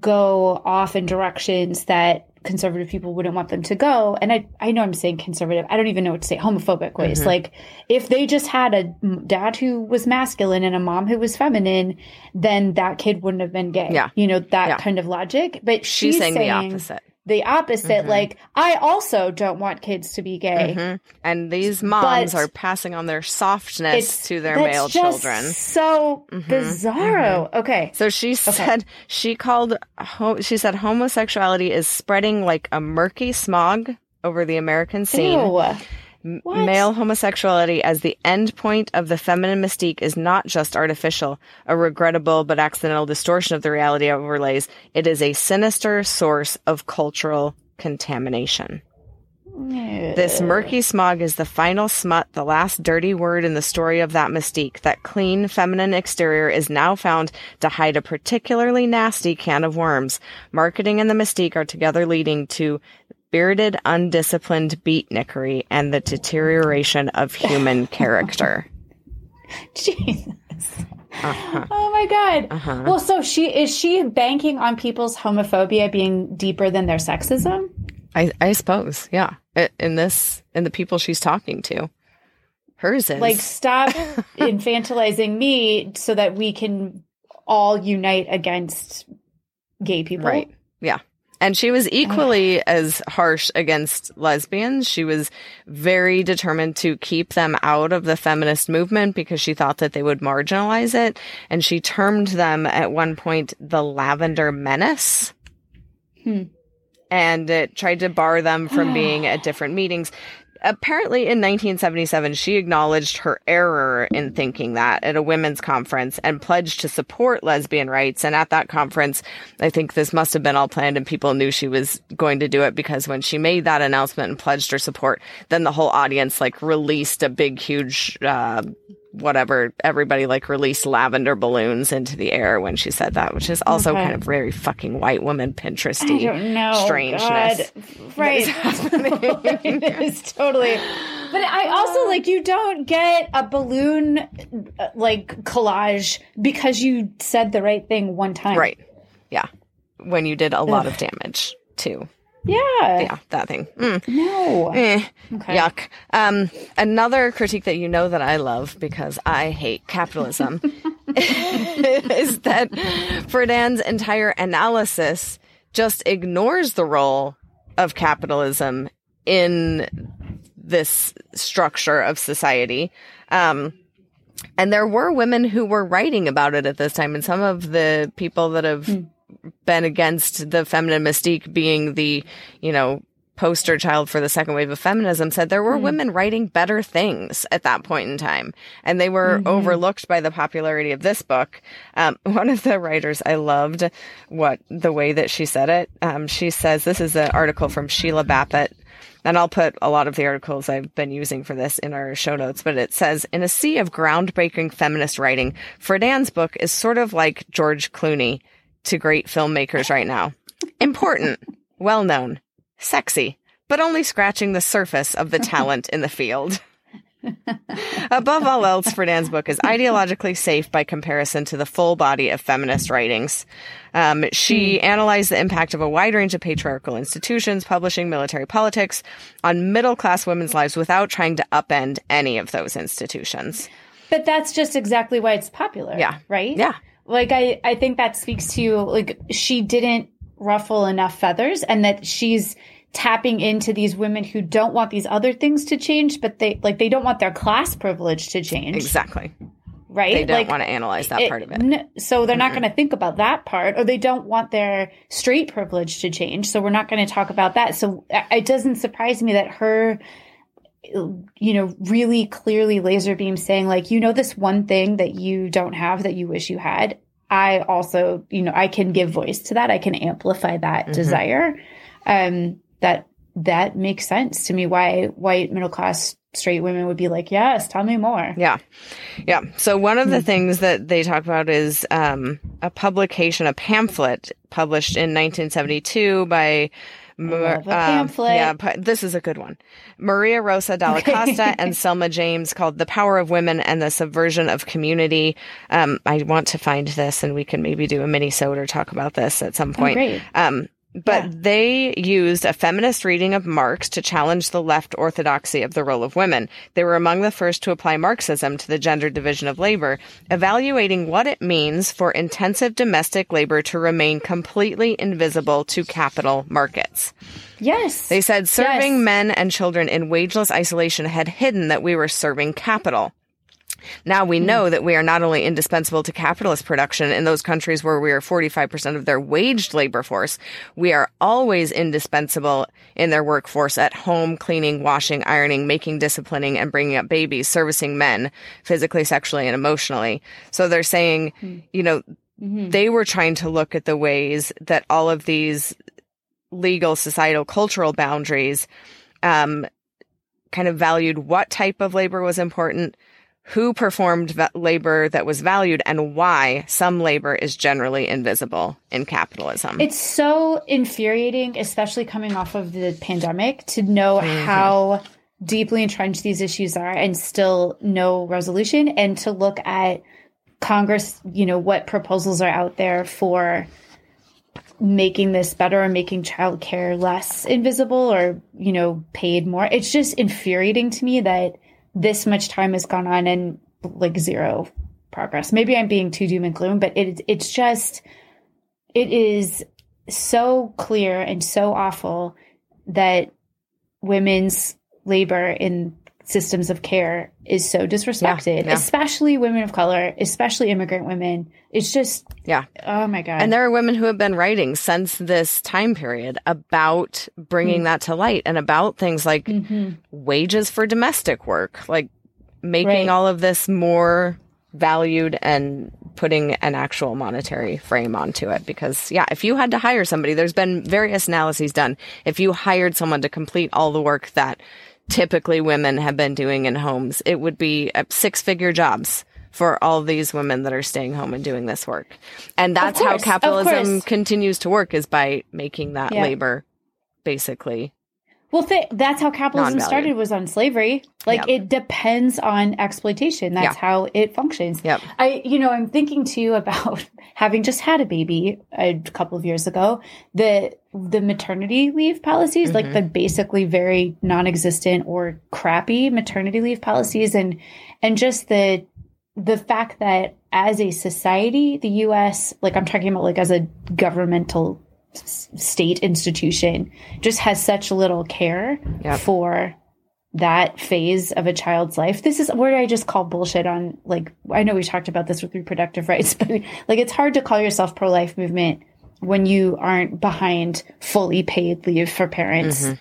go off in directions that conservative people wouldn't want them to go and i i know i'm saying conservative i don't even know what to say homophobic ways Mhm. like if they just had a dad who was masculine and a mom who was feminine then that kid wouldn't have been gay Yeah. you know that Yeah. kind of logic but she's, she's, saying, the opposite. The opposite Mhm. like i also don't want kids to be gay Mhm. And these moms But- are passing on their softness to their male children. So Mhm, bizarro. Okay. So she said she called she said homosexuality is spreading like a murky smog over the American scene. Ew. What? Male homosexuality as the end point of the feminine mystique is not just artificial, a regrettable but accidental distortion of the reality it overlays. It is a sinister source of cultural contamination. This murky smog is the final smut, the last dirty word in the story of that mystique. That clean, feminine exterior is now found to hide a particularly nasty can of worms. Marketing and the mystique are together leading to bearded, undisciplined beatnickery and the deterioration of human (laughs) character. Jesus. Uh-huh. Oh my god. Uh-huh. Well, so she is she banking on people's homophobia being deeper than their sexism? I, I suppose, yeah. In this, in the people she's talking to. Hers is. Like stop (laughs) infantilizing me so that we can all unite against gay people. Right. Yeah. And she was equally as harsh against lesbians. She was very determined to keep them out of the feminist movement because she thought that they would marginalize it. And she termed them at one point the lavender menace. Hmm. and it tried to bar them from being at different meetings. Apparently, in 1977, she acknowledged her error in thinking that at a women's conference and pledged to support lesbian rights. And at that conference, I think this must have been all planned and people knew she was going to do it because when she made that announcement and pledged her support, then the whole audience like released a big, huge, uh, whatever everybody like released lavender balloons into the air when she said that, which is also Okay. kind of very fucking white woman Pinteresty I don't know. strangeness. God. Right. (laughs) it is totally. But I also like you don't get a balloon uh, like collage because you said the right thing one time. Right. Yeah. When you did a lot of damage too. Yeah. Yeah, that thing. Mm. No. Eh, Okay. Yuck. Um, another critique that you know that I love because I hate capitalism (laughs) is that Friedan's entire analysis just ignores the role of capitalism in this structure of society. Um, and there were women who were writing about it at this time, and some of the people that have been against the feminine mystique being the, you know, poster child for the second wave of feminism said there were women writing better things at that point in time. And they were overlooked by the popularity of this book. Um, (laughs) one of the writers i loved what the way that she said it. Um, she says this is an article from sheila Bapat and I'll put a lot of the articles I've been using for this in our show notes, but it says in a sea of groundbreaking feminist writing, Friedan's book is sort of like George Clooney to great filmmakers right now. Important, well known, sexy, but only scratching the surface of the talent in the field. Above all else, Friedan's book is ideologically safe by comparison to the full body of feminist writings. Um, she analyzed the impact of a wide range of patriarchal institutions, publishing, military politics on middle class women's lives without trying to upend any of those institutions. But that's just exactly why it's popular. Yeah. Right? Yeah. Like I, I think that speaks to like she didn't ruffle enough feathers and that she's tapping into these women who don't want these other things to change, but they like they don't want their class privilege to change. Exactly. Right? They don't like, want to analyze that it- part of it. n- so they're not going to think about that part, or they don't want their straight privilege to change. So we're not going to talk about that. So it doesn't surprise me that her, you know, really clearly laser beam saying like, you know, this one thing that you don't have that you wish you had. I also, you know, I can give voice to that. I can amplify that Mm-hmm. desire. Um, that that makes sense to me. Why white middle class straight women would be like, yes, tell me more. Yeah. Yeah. So one of the things that they talk about is um, a publication, a pamphlet published in 1972 by. Mar- um, yeah, this is a good one. Maria Rosa (laughs) Dalla Costa and Selma James called "The Power of Women and the Subversion of Community." Um, I want to find this, and we can maybe do a mini or talk about this at some point. great. Um, but Yeah. they used a feminist reading of Marx to challenge the left orthodoxy of the role of women. They were among the first to apply Marxism to the gender division of labor, evaluating what it means for intensive domestic labor to remain completely invisible to capital markets. Yes. They said serving Yes. men and children in wageless isolation had hidden that we were serving capital. Now we hmm. know that we are not only indispensable to capitalist production in those countries where we are 45% of their waged labor force, we are always indispensable in their workforce at home, cleaning, washing, ironing, making, disciplining, and bringing up babies, servicing men physically, sexually, and emotionally. So they're saying, hmm. you know, mm-hmm. they were trying to look at the ways that all of these legal, societal, cultural boundaries, um, kind of valued what type of labor was important, who performed va- labor that was valued, and why some labor is generally invisible in capitalism. It's so infuriating, especially coming off of the pandemic, to know mm-hmm. how deeply entrenched these issues are and still no resolution, and to look at Congress, you know, what proposals are out there for making this better or making childcare less invisible or, you know, paid more. It's just infuriating to me that this much time has gone on and like zero progress. Maybe I'm being too doom and gloom, but it it's just it is so clear and so awful that women's labor in systems of care is so disrespected, yeah. especially women of color, especially immigrant women. It's just, Yeah. oh my God. And there are women who have been writing since this time period about bringing that to light and about things like Mhm. wages for domestic work, like making Right. all of this more valued and putting an actual monetary frame onto it. Because, yeah, if you had to hire somebody, there's been various analyses done. If you hired someone to complete all the work that typically women have been doing in homes, it would be uh, six figure jobs. For all these women that are staying home and doing this work. And that's how course, of capitalism continues to work is by making that Yeah. labor basically Well, th- that's how capitalism Non-valued. started was on slavery. Like Yeah. it depends on exploitation. That's Yeah. how it functions. Yep. I, you know, I'm thinking too about (laughs) having just had a baby a couple of years ago. The the maternity leave policies, like Mhm. the basically very non-existent or crappy maternity leave policies, and and just the the fact that as a society, the U.S. like I'm talking about like as a governmental state institution just has such little care Yep. for that phase of a child's life. This is where I just call bullshit on like I know we talked about this with reproductive (laughs) rights, but like it's hard to call yourself pro life movement when you aren't behind fully paid leave for parents. Mhm.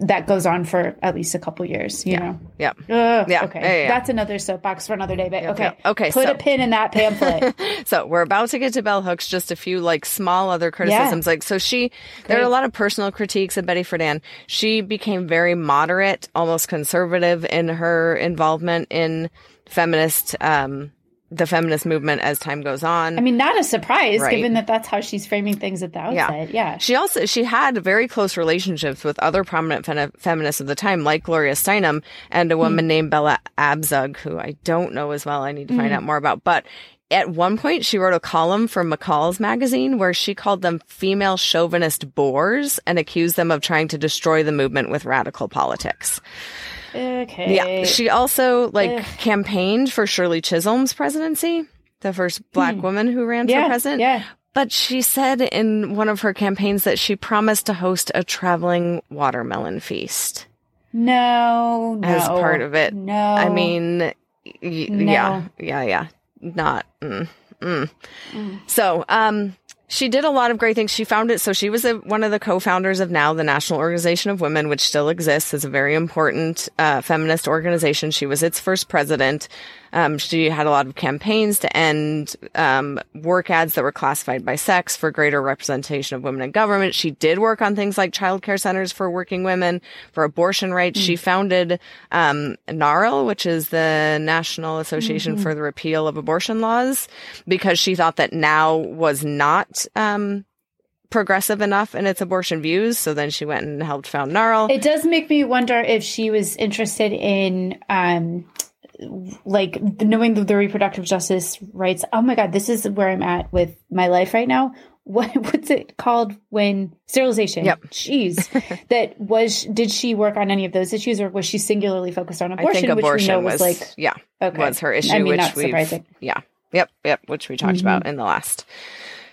That goes on for at least a couple years, you Yeah. know. Yep. Ugh, Yeah. Okay. Yeah, yeah, yeah. That's another soapbox for another day, but okay. Okay, Put so- a pin in that pamphlet. (laughs) So we're about to get to bell hooks. Just a few like small other criticisms. Like so, she there are a lot of personal critiques of Betty Friedan. She became very moderate, almost conservative in her involvement in feminist, um, the feminist movement as time goes on. I mean, not a surprise Right. given that that's how she's framing things at the outset. Yeah. She also she had very close relationships with other prominent fem- feminists of the time, like Gloria Steinem and a woman hmm. named Bella Abzug, who I don't know as well. I need to find hmm. out more about. But at one point, she wrote a column for McCall's magazine where she called them female chauvinist bores and accused them of trying to destroy the movement with radical politics. Okay. Yeah. She also like Ugh. campaigned for Shirley Chisholm's presidency, the first black woman who ran Hmm. yeah. for president. Yeah. But she said in one of her campaigns that she promised to host a traveling watermelon feast No, no. as part of it. No. I mean, y- No. yeah, yeah, yeah. Not. Mm, mm. Mm. So, um, she did a lot of great things. She founded, so she was a, one of the co-founders of NOW the National Organization of Women, which still exists as a very important uh, feminist organization. She was its first president. Um, she had a lot of campaigns to end um, work ads that were classified by sex for greater representation of women in government. She did work on things like childcare centers for working women, for abortion rights. She founded um, NARAL, which is the National Association for the Repeal of Abortion Laws, because she thought that NOW was not um, progressive enough in its abortion views. So then she went and helped found NARAL. It does make me wonder if she was interested in, um, like knowing the, the reproductive justice rights. Oh my God, this is where I'm at with my life right now. (laughs) What what's it called when sterilization? Yep. Jeez, (laughs) that was. Did she work on any of those issues, or was she singularly focused on I abortion? think abortion which we know was, was, like yeah, okay, was her issue, I mean, which not surprising. yeah, yep, yep, which we talked Mhm. about in the last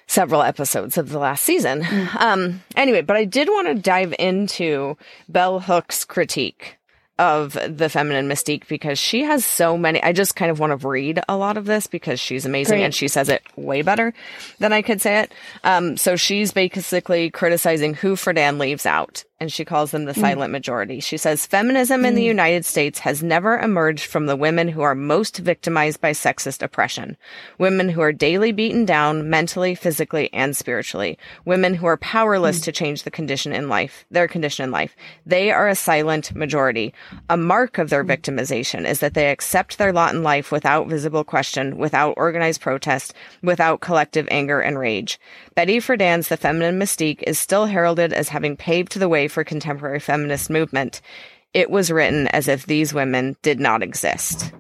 several episodes of the last season. Mm. Um, anyway, but I did want to dive into Bell Hook's critique of the feminine mystique because she has so many. I just kind of want to read a lot of this because she's amazing Great. and she says it way better than I could say it. Um, so she's basically criticizing who Friedan leaves out and she calls them the mm. silent majority. She says feminism in the mm. United States has never emerged from the women who are most victimized by sexist oppression. Women who are daily beaten down mentally, physically, and spiritually. Women who are powerless mm. to change the condition in life, their condition in life. They are a silent majority. A mark of their victimization is that they accept their lot in life without visible question, without organized protest, without collective anger and rage. Betty Friedan's The Feminine Mystique is still heralded as having paved the way for contemporary feminist movement. It was written as if these women did not exist.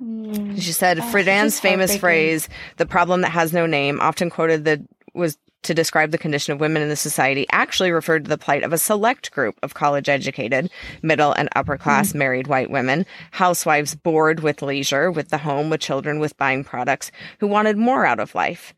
She said Oh, Friedan's famous phrase, the problem that has no name, often quoted that was to describe the condition of women in the society, actually referred to the plight of a select group of college educated, middle and upper class Hmm. married white women, housewives bored with leisure, with the home, with children, with buying products, who wanted more out of life.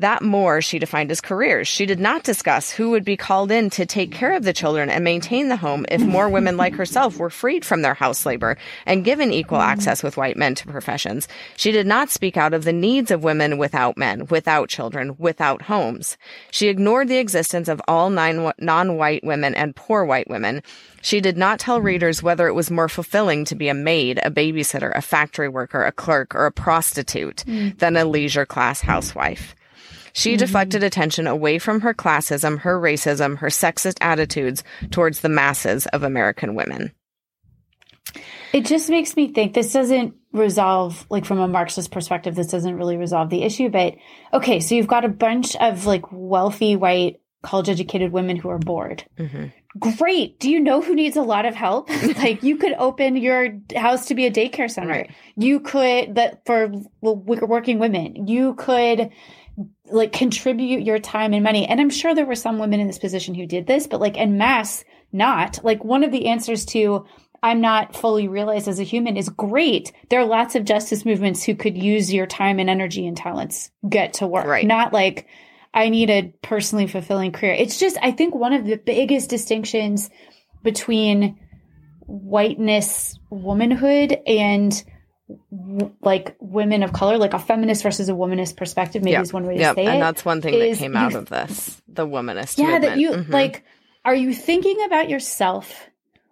That more she defined as careers. She did not discuss who would be called in to take care of the children and maintain the home if more women like herself were freed from their house labor and given equal access with white men to professions. She did not speak out of the needs of women without men, without children, without homes. She ignored the existence of all non-white women and poor white women. She did not tell readers whether it was more fulfilling to be a maid, a babysitter, a factory worker, a clerk, or a prostitute mm. than a leisure class housewife. She mm-hmm. deflected attention away from her classism, her racism, her sexist attitudes towards the masses of American women. It just makes me think this doesn't resolve, like from a Marxist perspective, this doesn't really resolve the issue. But okay, so you've got a bunch of like wealthy white college educated women who are bored. Mm-hmm. Great. Do you know who needs a lot of help? (laughs) (laughs) like you could open your house to be a daycare center. Right. You could that for working women. You could like contribute your time and money. And I'm sure there were some women in this position who did this, but like en masse, not. Like one of the answers to I'm not fully realized as a human is great. There are lots of justice movements who could use your time and energy and talents get to work. Right. Not like I need a personally fulfilling career. It's just I think one of the biggest distinctions between whiteness womanhood and like women of color, like a feminist versus a womanist perspective, maybe yep. is one way to yep. say and it. And that's one thing that came out of this, the womanist. Yeah, movement. that you mm-hmm. like. Are you thinking about yourself,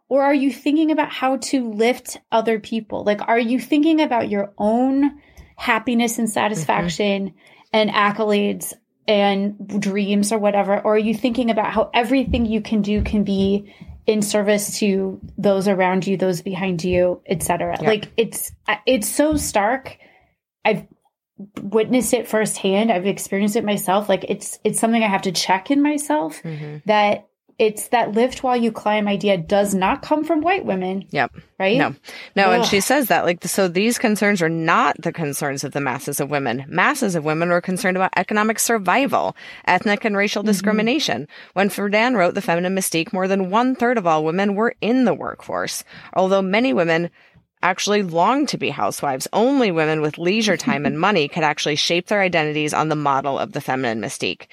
or are you thinking about how to lift other people? Like, are you thinking about your own happiness and satisfaction mm-hmm. and accolades and dreams or whatever, or are you thinking about how everything you can do can be in service to those around you, those behind you, etc. Yep. Like it's it's so stark. I've witnessed it firsthand. I've experienced it myself. Like it's it's something I have to check in myself mm-hmm. that it's that lift while you climb idea does not come from white women. Yep. Right? No. No, Ugh. and she says that like so these concerns are not the concerns of the masses of women. Masses of women were concerned about economic survival, ethnic and racial mm-hmm. discrimination. When Friedan wrote The Feminine Mystique, more than one third of all women were in the workforce. Although many women actually longed to be housewives. Only women with leisure time and money could actually shape their identities on the model of the feminine mystique.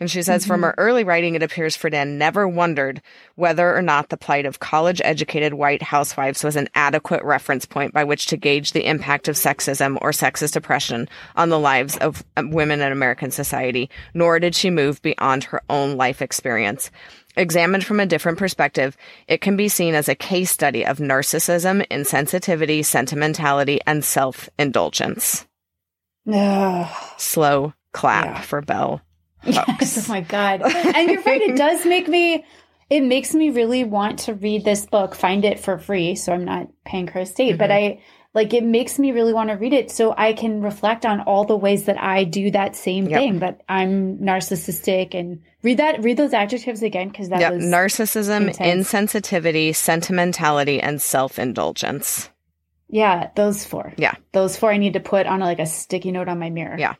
And she says mm-hmm. from her early writing, it appears Friedan never wondered whether or not the plight of college educated white housewives was an adequate reference point by which to gauge the impact of sexism or sexist oppression on the lives of um, women in American society, nor did she move beyond her own life experience. Examined from a different perspective, it can be seen as a case study of narcissism, insensitivity, sentimentality, and self indulgence. Slow clap yeah. for Bell Yes. (laughs) Oh my God. And you're right. It (laughs) does make me, it makes me really want to read this book, find it for free. So I'm not paying Crow State, mm-hmm. but I, like it makes me really want to read it so I can reflect on all the ways that I do that same yep. thing that I'm narcissistic and read that read those adjectives again because that yep. was narcissism, intense. insensitivity, sentimentality, and self indulgence. Yeah, those four. Yeah. Those four I need to put on like a sticky note on my mirror. Yeah.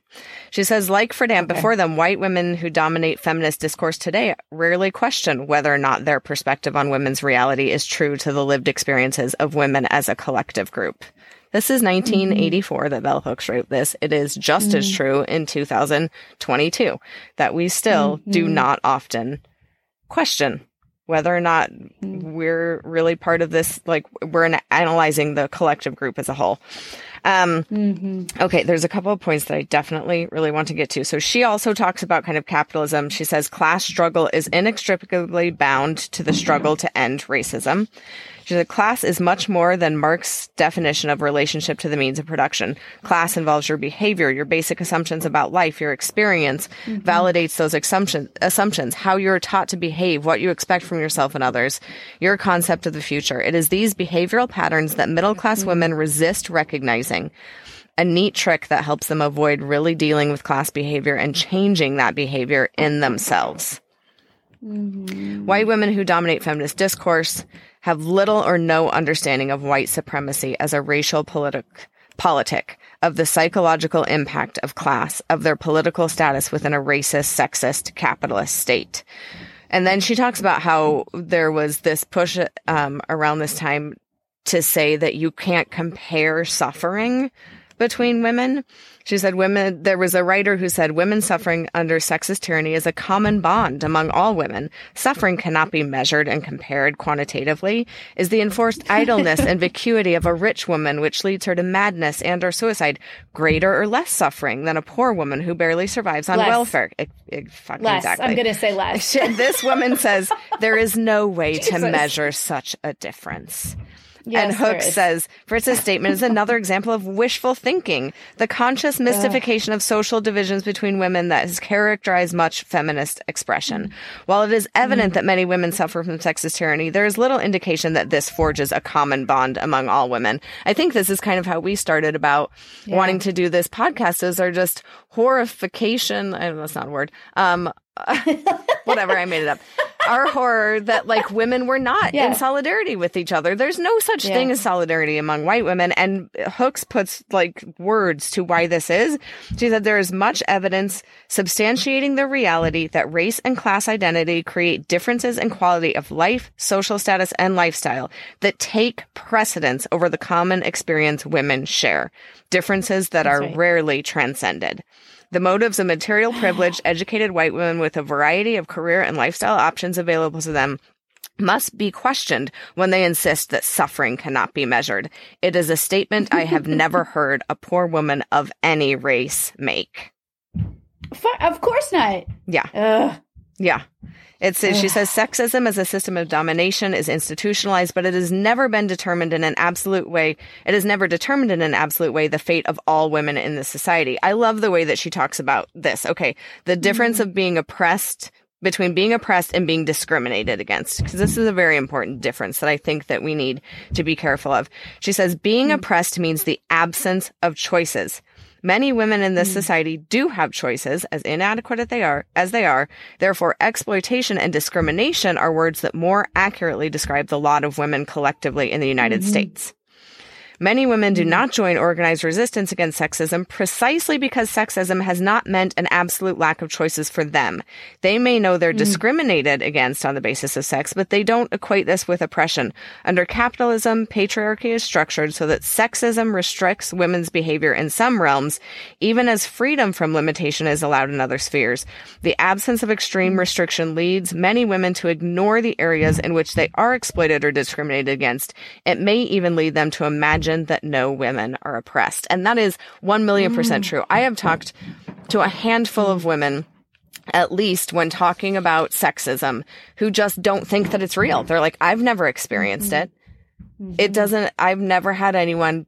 She says, like Friedan okay. before them, white women who dominate feminist discourse today rarely question whether or not their perspective on women's reality is true to the lived experiences of women as a collective group. This is 1984 mm-hmm. that Bell Hooks wrote this. It is just mm-hmm. as true in 2022 that we still mm-hmm. do not often question whether or not mm-hmm. we're really part of this, like we're analyzing the collective group as a whole. Um, mm-hmm. Okay, there's a couple of points that I definitely really want to get to. So she also talks about kind of capitalism. She says class struggle is inextricably bound to the struggle to end racism. Said class is much more than Marx's definition of relationship to the means of production. Class involves your behavior, your basic assumptions about life, your experience, mm-hmm. validates those assumption, assumptions, how you're taught to behave, what you expect from yourself and others, your concept of the future. It is these behavioral patterns that middle class mm-hmm. women resist recognizing a neat trick that helps them avoid really dealing with class behavior and changing that behavior in themselves. Mm-hmm. White women who dominate feminist discourse have little or no understanding of white supremacy as a racial politic, politic, of the psychological impact of class, of their political status within a racist, sexist, capitalist state. And then she talks about how there was this push um, around this time to say that you can't compare suffering between women. She said women, there was a writer who said women suffering under sexist tyranny is a common bond among all women. Suffering cannot be measured and compared quantitatively, is the enforced (laughs) idleness and vacuity of a rich woman which leads her to madness and or suicide greater or less suffering than a poor woman who barely survives on Less. welfare? It, it, fucking Less. exactly. I'm going to say less. (laughs) This woman says there is no way (laughs) to measure such a difference. Yes, and Hooks says Fritz's statement is another (laughs) example of wishful thinking, the conscious mystification of social divisions between women that has characterized much feminist expression. While it is evident that many women suffer from sexist tyranny, there is little indication that this forges a common bond among all women. I think this is kind of how we started about wanting to do this podcast is our just horrification. I don't know, that's not a word. Um, (laughs) whatever, I made it up. Our horror that like women were not Yeah. in solidarity with each other. There's no such Yeah. thing as solidarity among white women. And Hooks puts like words to why this is. She said there is much evidence substantiating the reality that race and class identity create differences in quality of life, social status, and lifestyle that take precedence over the common experience women share. Differences that are right. rarely transcended. The motives of material privileged, educated white women with a variety of career and lifestyle options available to them must be questioned when they insist that suffering cannot be measured. It is a statement I have (laughs) never heard a poor woman of any race make. Of course not. Yeah. Ugh. Yeah. It says, she says sexism as a system of domination is institutionalized, but it has never been determined in an absolute way. It has never determined in an absolute way the fate of all women in this society. I love the way that she talks about this. Okay. The difference mm. of being oppressed between being oppressed and being discriminated against because this is a very important difference that I think that we need to be careful of. She says being mm. oppressed means the absence of choices. Many women in this hmm. society do have choices, as inadequate as they are, as they are. Therefore, exploitation and discrimination are words that more accurately describe the lot of women collectively in the United mm-hmm. States. Many women do mm-hmm. not join organized resistance against sexism precisely because sexism has not meant an absolute lack of choices for them. They may know they're mm. discriminated against on the basis of sex, but they don't equate this with oppression. Under capitalism, patriarchy is structured so that sexism restricts women's behavior in some realms, even as freedom from limitation is allowed in other spheres. The absence of extreme mm. restriction leads many women to ignore the areas in which they are exploited or discriminated against. It may even lead them to imagine that no women are oppressed. And that is 1 million percent mm. true. I have talked to a handful of women at least when talking about sexism who just don't think that it's real. They're like, I've never experienced mm-hmm. it. It mm-hmm. doesn't, I've never had anyone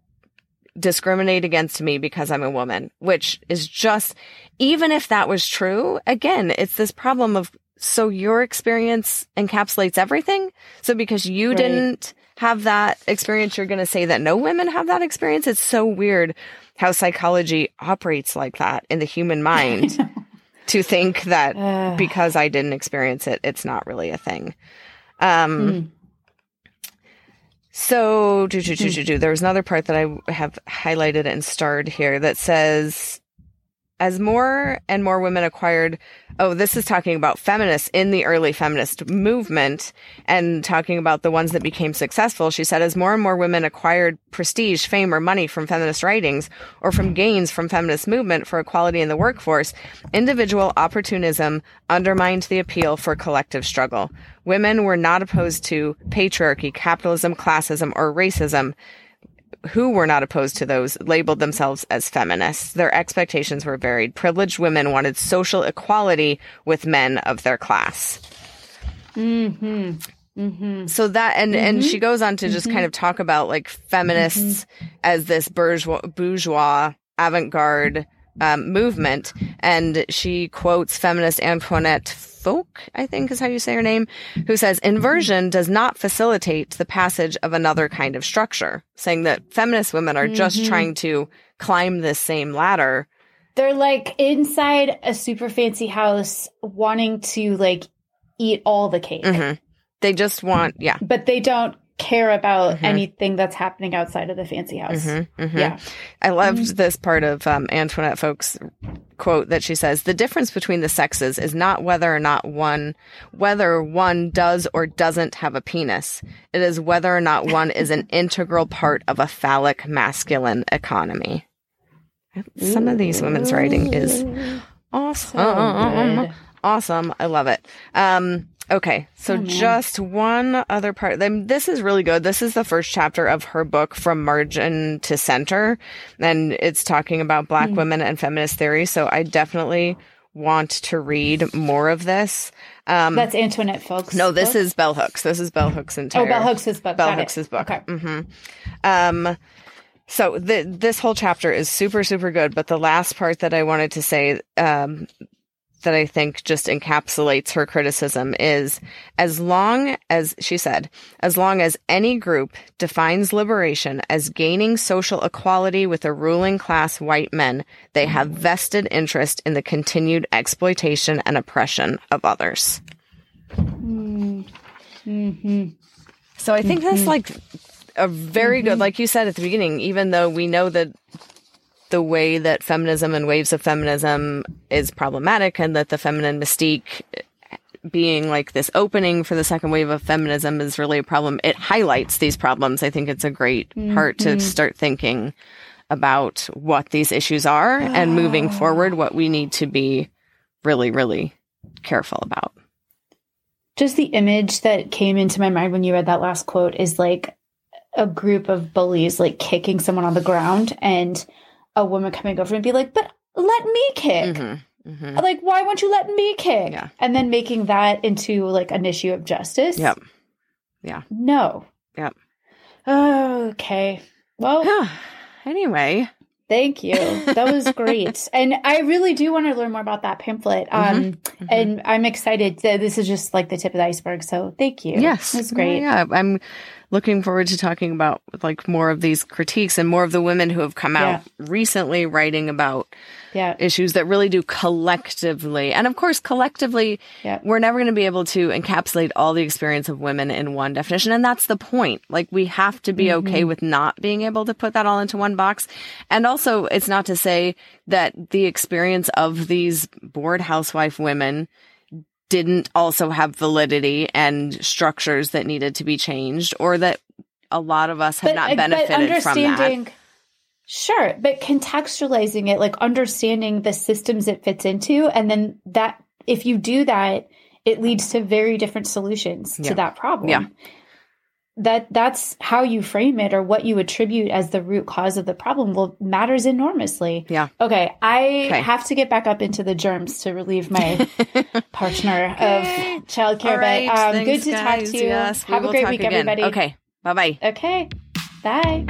discriminate against me because I'm a woman, which is just, even if that was true, again, it's this problem of, so your experience encapsulates everything. So because you Right. didn't have that experience, you're going to say that no women have that experience. It's so weird how psychology operates like that in the human mind (laughs) to think that Ugh. because I didn't experience it, it's not really a thing. Um, Hmm. so, do, do, do, do, do. there was another part that I have highlighted and starred here that says, as more and more women acquired, oh, this is talking about feminists in the early feminist movement and talking about the ones that became successful. She said, as more and more women acquired prestige, fame, or money from feminist writings or from gains from feminist movement for equality in the workforce, individual opportunism undermined the appeal for collective struggle. Women were not opposed to patriarchy, capitalism, classism, or racism who were not opposed to those labeled themselves as feminists. Their expectations were varied. Privileged women wanted social equality with men of their class. Mm-hmm. Mm-hmm. So that and and she goes on to just kind of talk about like feminists as this bourgeois bourgeois avant-garde um, movement, and she quotes feminist Antoinette Fouque, I think is how you say her name, who says inversion does not facilitate the passage of another kind of structure, saying that feminist women are just trying to climb this same ladder. They're like inside a super fancy house wanting to like eat all the cake, Mhm. They just want, yeah. but they don't care about Mhm. anything that's happening outside of the fancy house. Mhm, mhm. Yeah. I loved this part of um, Antoinette Fouque's quote that she says, "The difference between the sexes is not whether or not one, whether one does or doesn't have a penis. It is whether or not one is an (laughs) integral part of a phallic masculine economy." Some of these women's writing is awesome. good. awesome. I love it. Um, okay. So Oh, just one other part. Then this is really good. This is the first chapter of her book from margin to center. And it's talking about black women and feminist theory. So I definitely want to read more of this. Um, That's Antoinette Folks. no, this book? is Bell Hooks. This is Bell Hooks entire. Oh, Bell Hooks' book. Bell. Hooks' book. Okay. hmm Um, so th- this whole chapter is super, super good. But the last part that I wanted to say, um, that I think just encapsulates her criticism is as long as she said, as long as any group defines liberation as gaining social equality with the ruling class white men, they have vested interest in the continued exploitation and oppression of others. Mm-hmm. So I think that's like a very good, like you said at the beginning, even though we know that the way that feminism and waves of feminism is problematic and that the feminine mystique being like this opening for the second wave of feminism is really a problem. It highlights these problems. I think it's a great part to mm-hmm. start thinking about what these issues are and moving ah. forward, what we need to be really, really careful about. Just the image that came into my mind when you read that last quote is like a group of bullies like kicking someone on the ground and a woman coming over and be like, but let me kick. Mhm, mhm. Like, why won't you let me kick? Yeah. And then making that into like an issue of justice. Yep. Yeah. No. Yep. Okay. Well, anyway, thank you. That was (laughs) great. and I really do want to learn more about that pamphlet. Um, Mhm. and I'm excited. This is just like the tip of the iceberg. So thank you. Yes, That's great. Yeah, yeah. I'm looking forward to talking about like more of these critiques and more of the women who have come out recently writing about Yeah. issues that really do collectively. And of course, collectively, Yeah. we're never going to be able to encapsulate all the experience of women in one definition. And that's the point. Like we have to be mm-hmm. okay with not being able to put that all into one box. And also it's not to say that the experience of these bored housewife women didn't also have validity and structures that needed to be changed or that a lot of us have not uh, benefited from that. Sure, but contextualizing it, like understanding the systems it fits into, and then that if you do that, it leads to very different solutions Yeah. to that problem. Yeah. That that's how you frame it or what you attribute as the root cause of the problem will matters enormously. Yeah. Okay, I Okay. have to get back up into the germs to relieve my (laughs) partner Okay. of childcare. Right, but um, thanks, good to guys. talk to you. Yes, have a great week, again. everybody. Okay. Bye bye. Okay. Bye.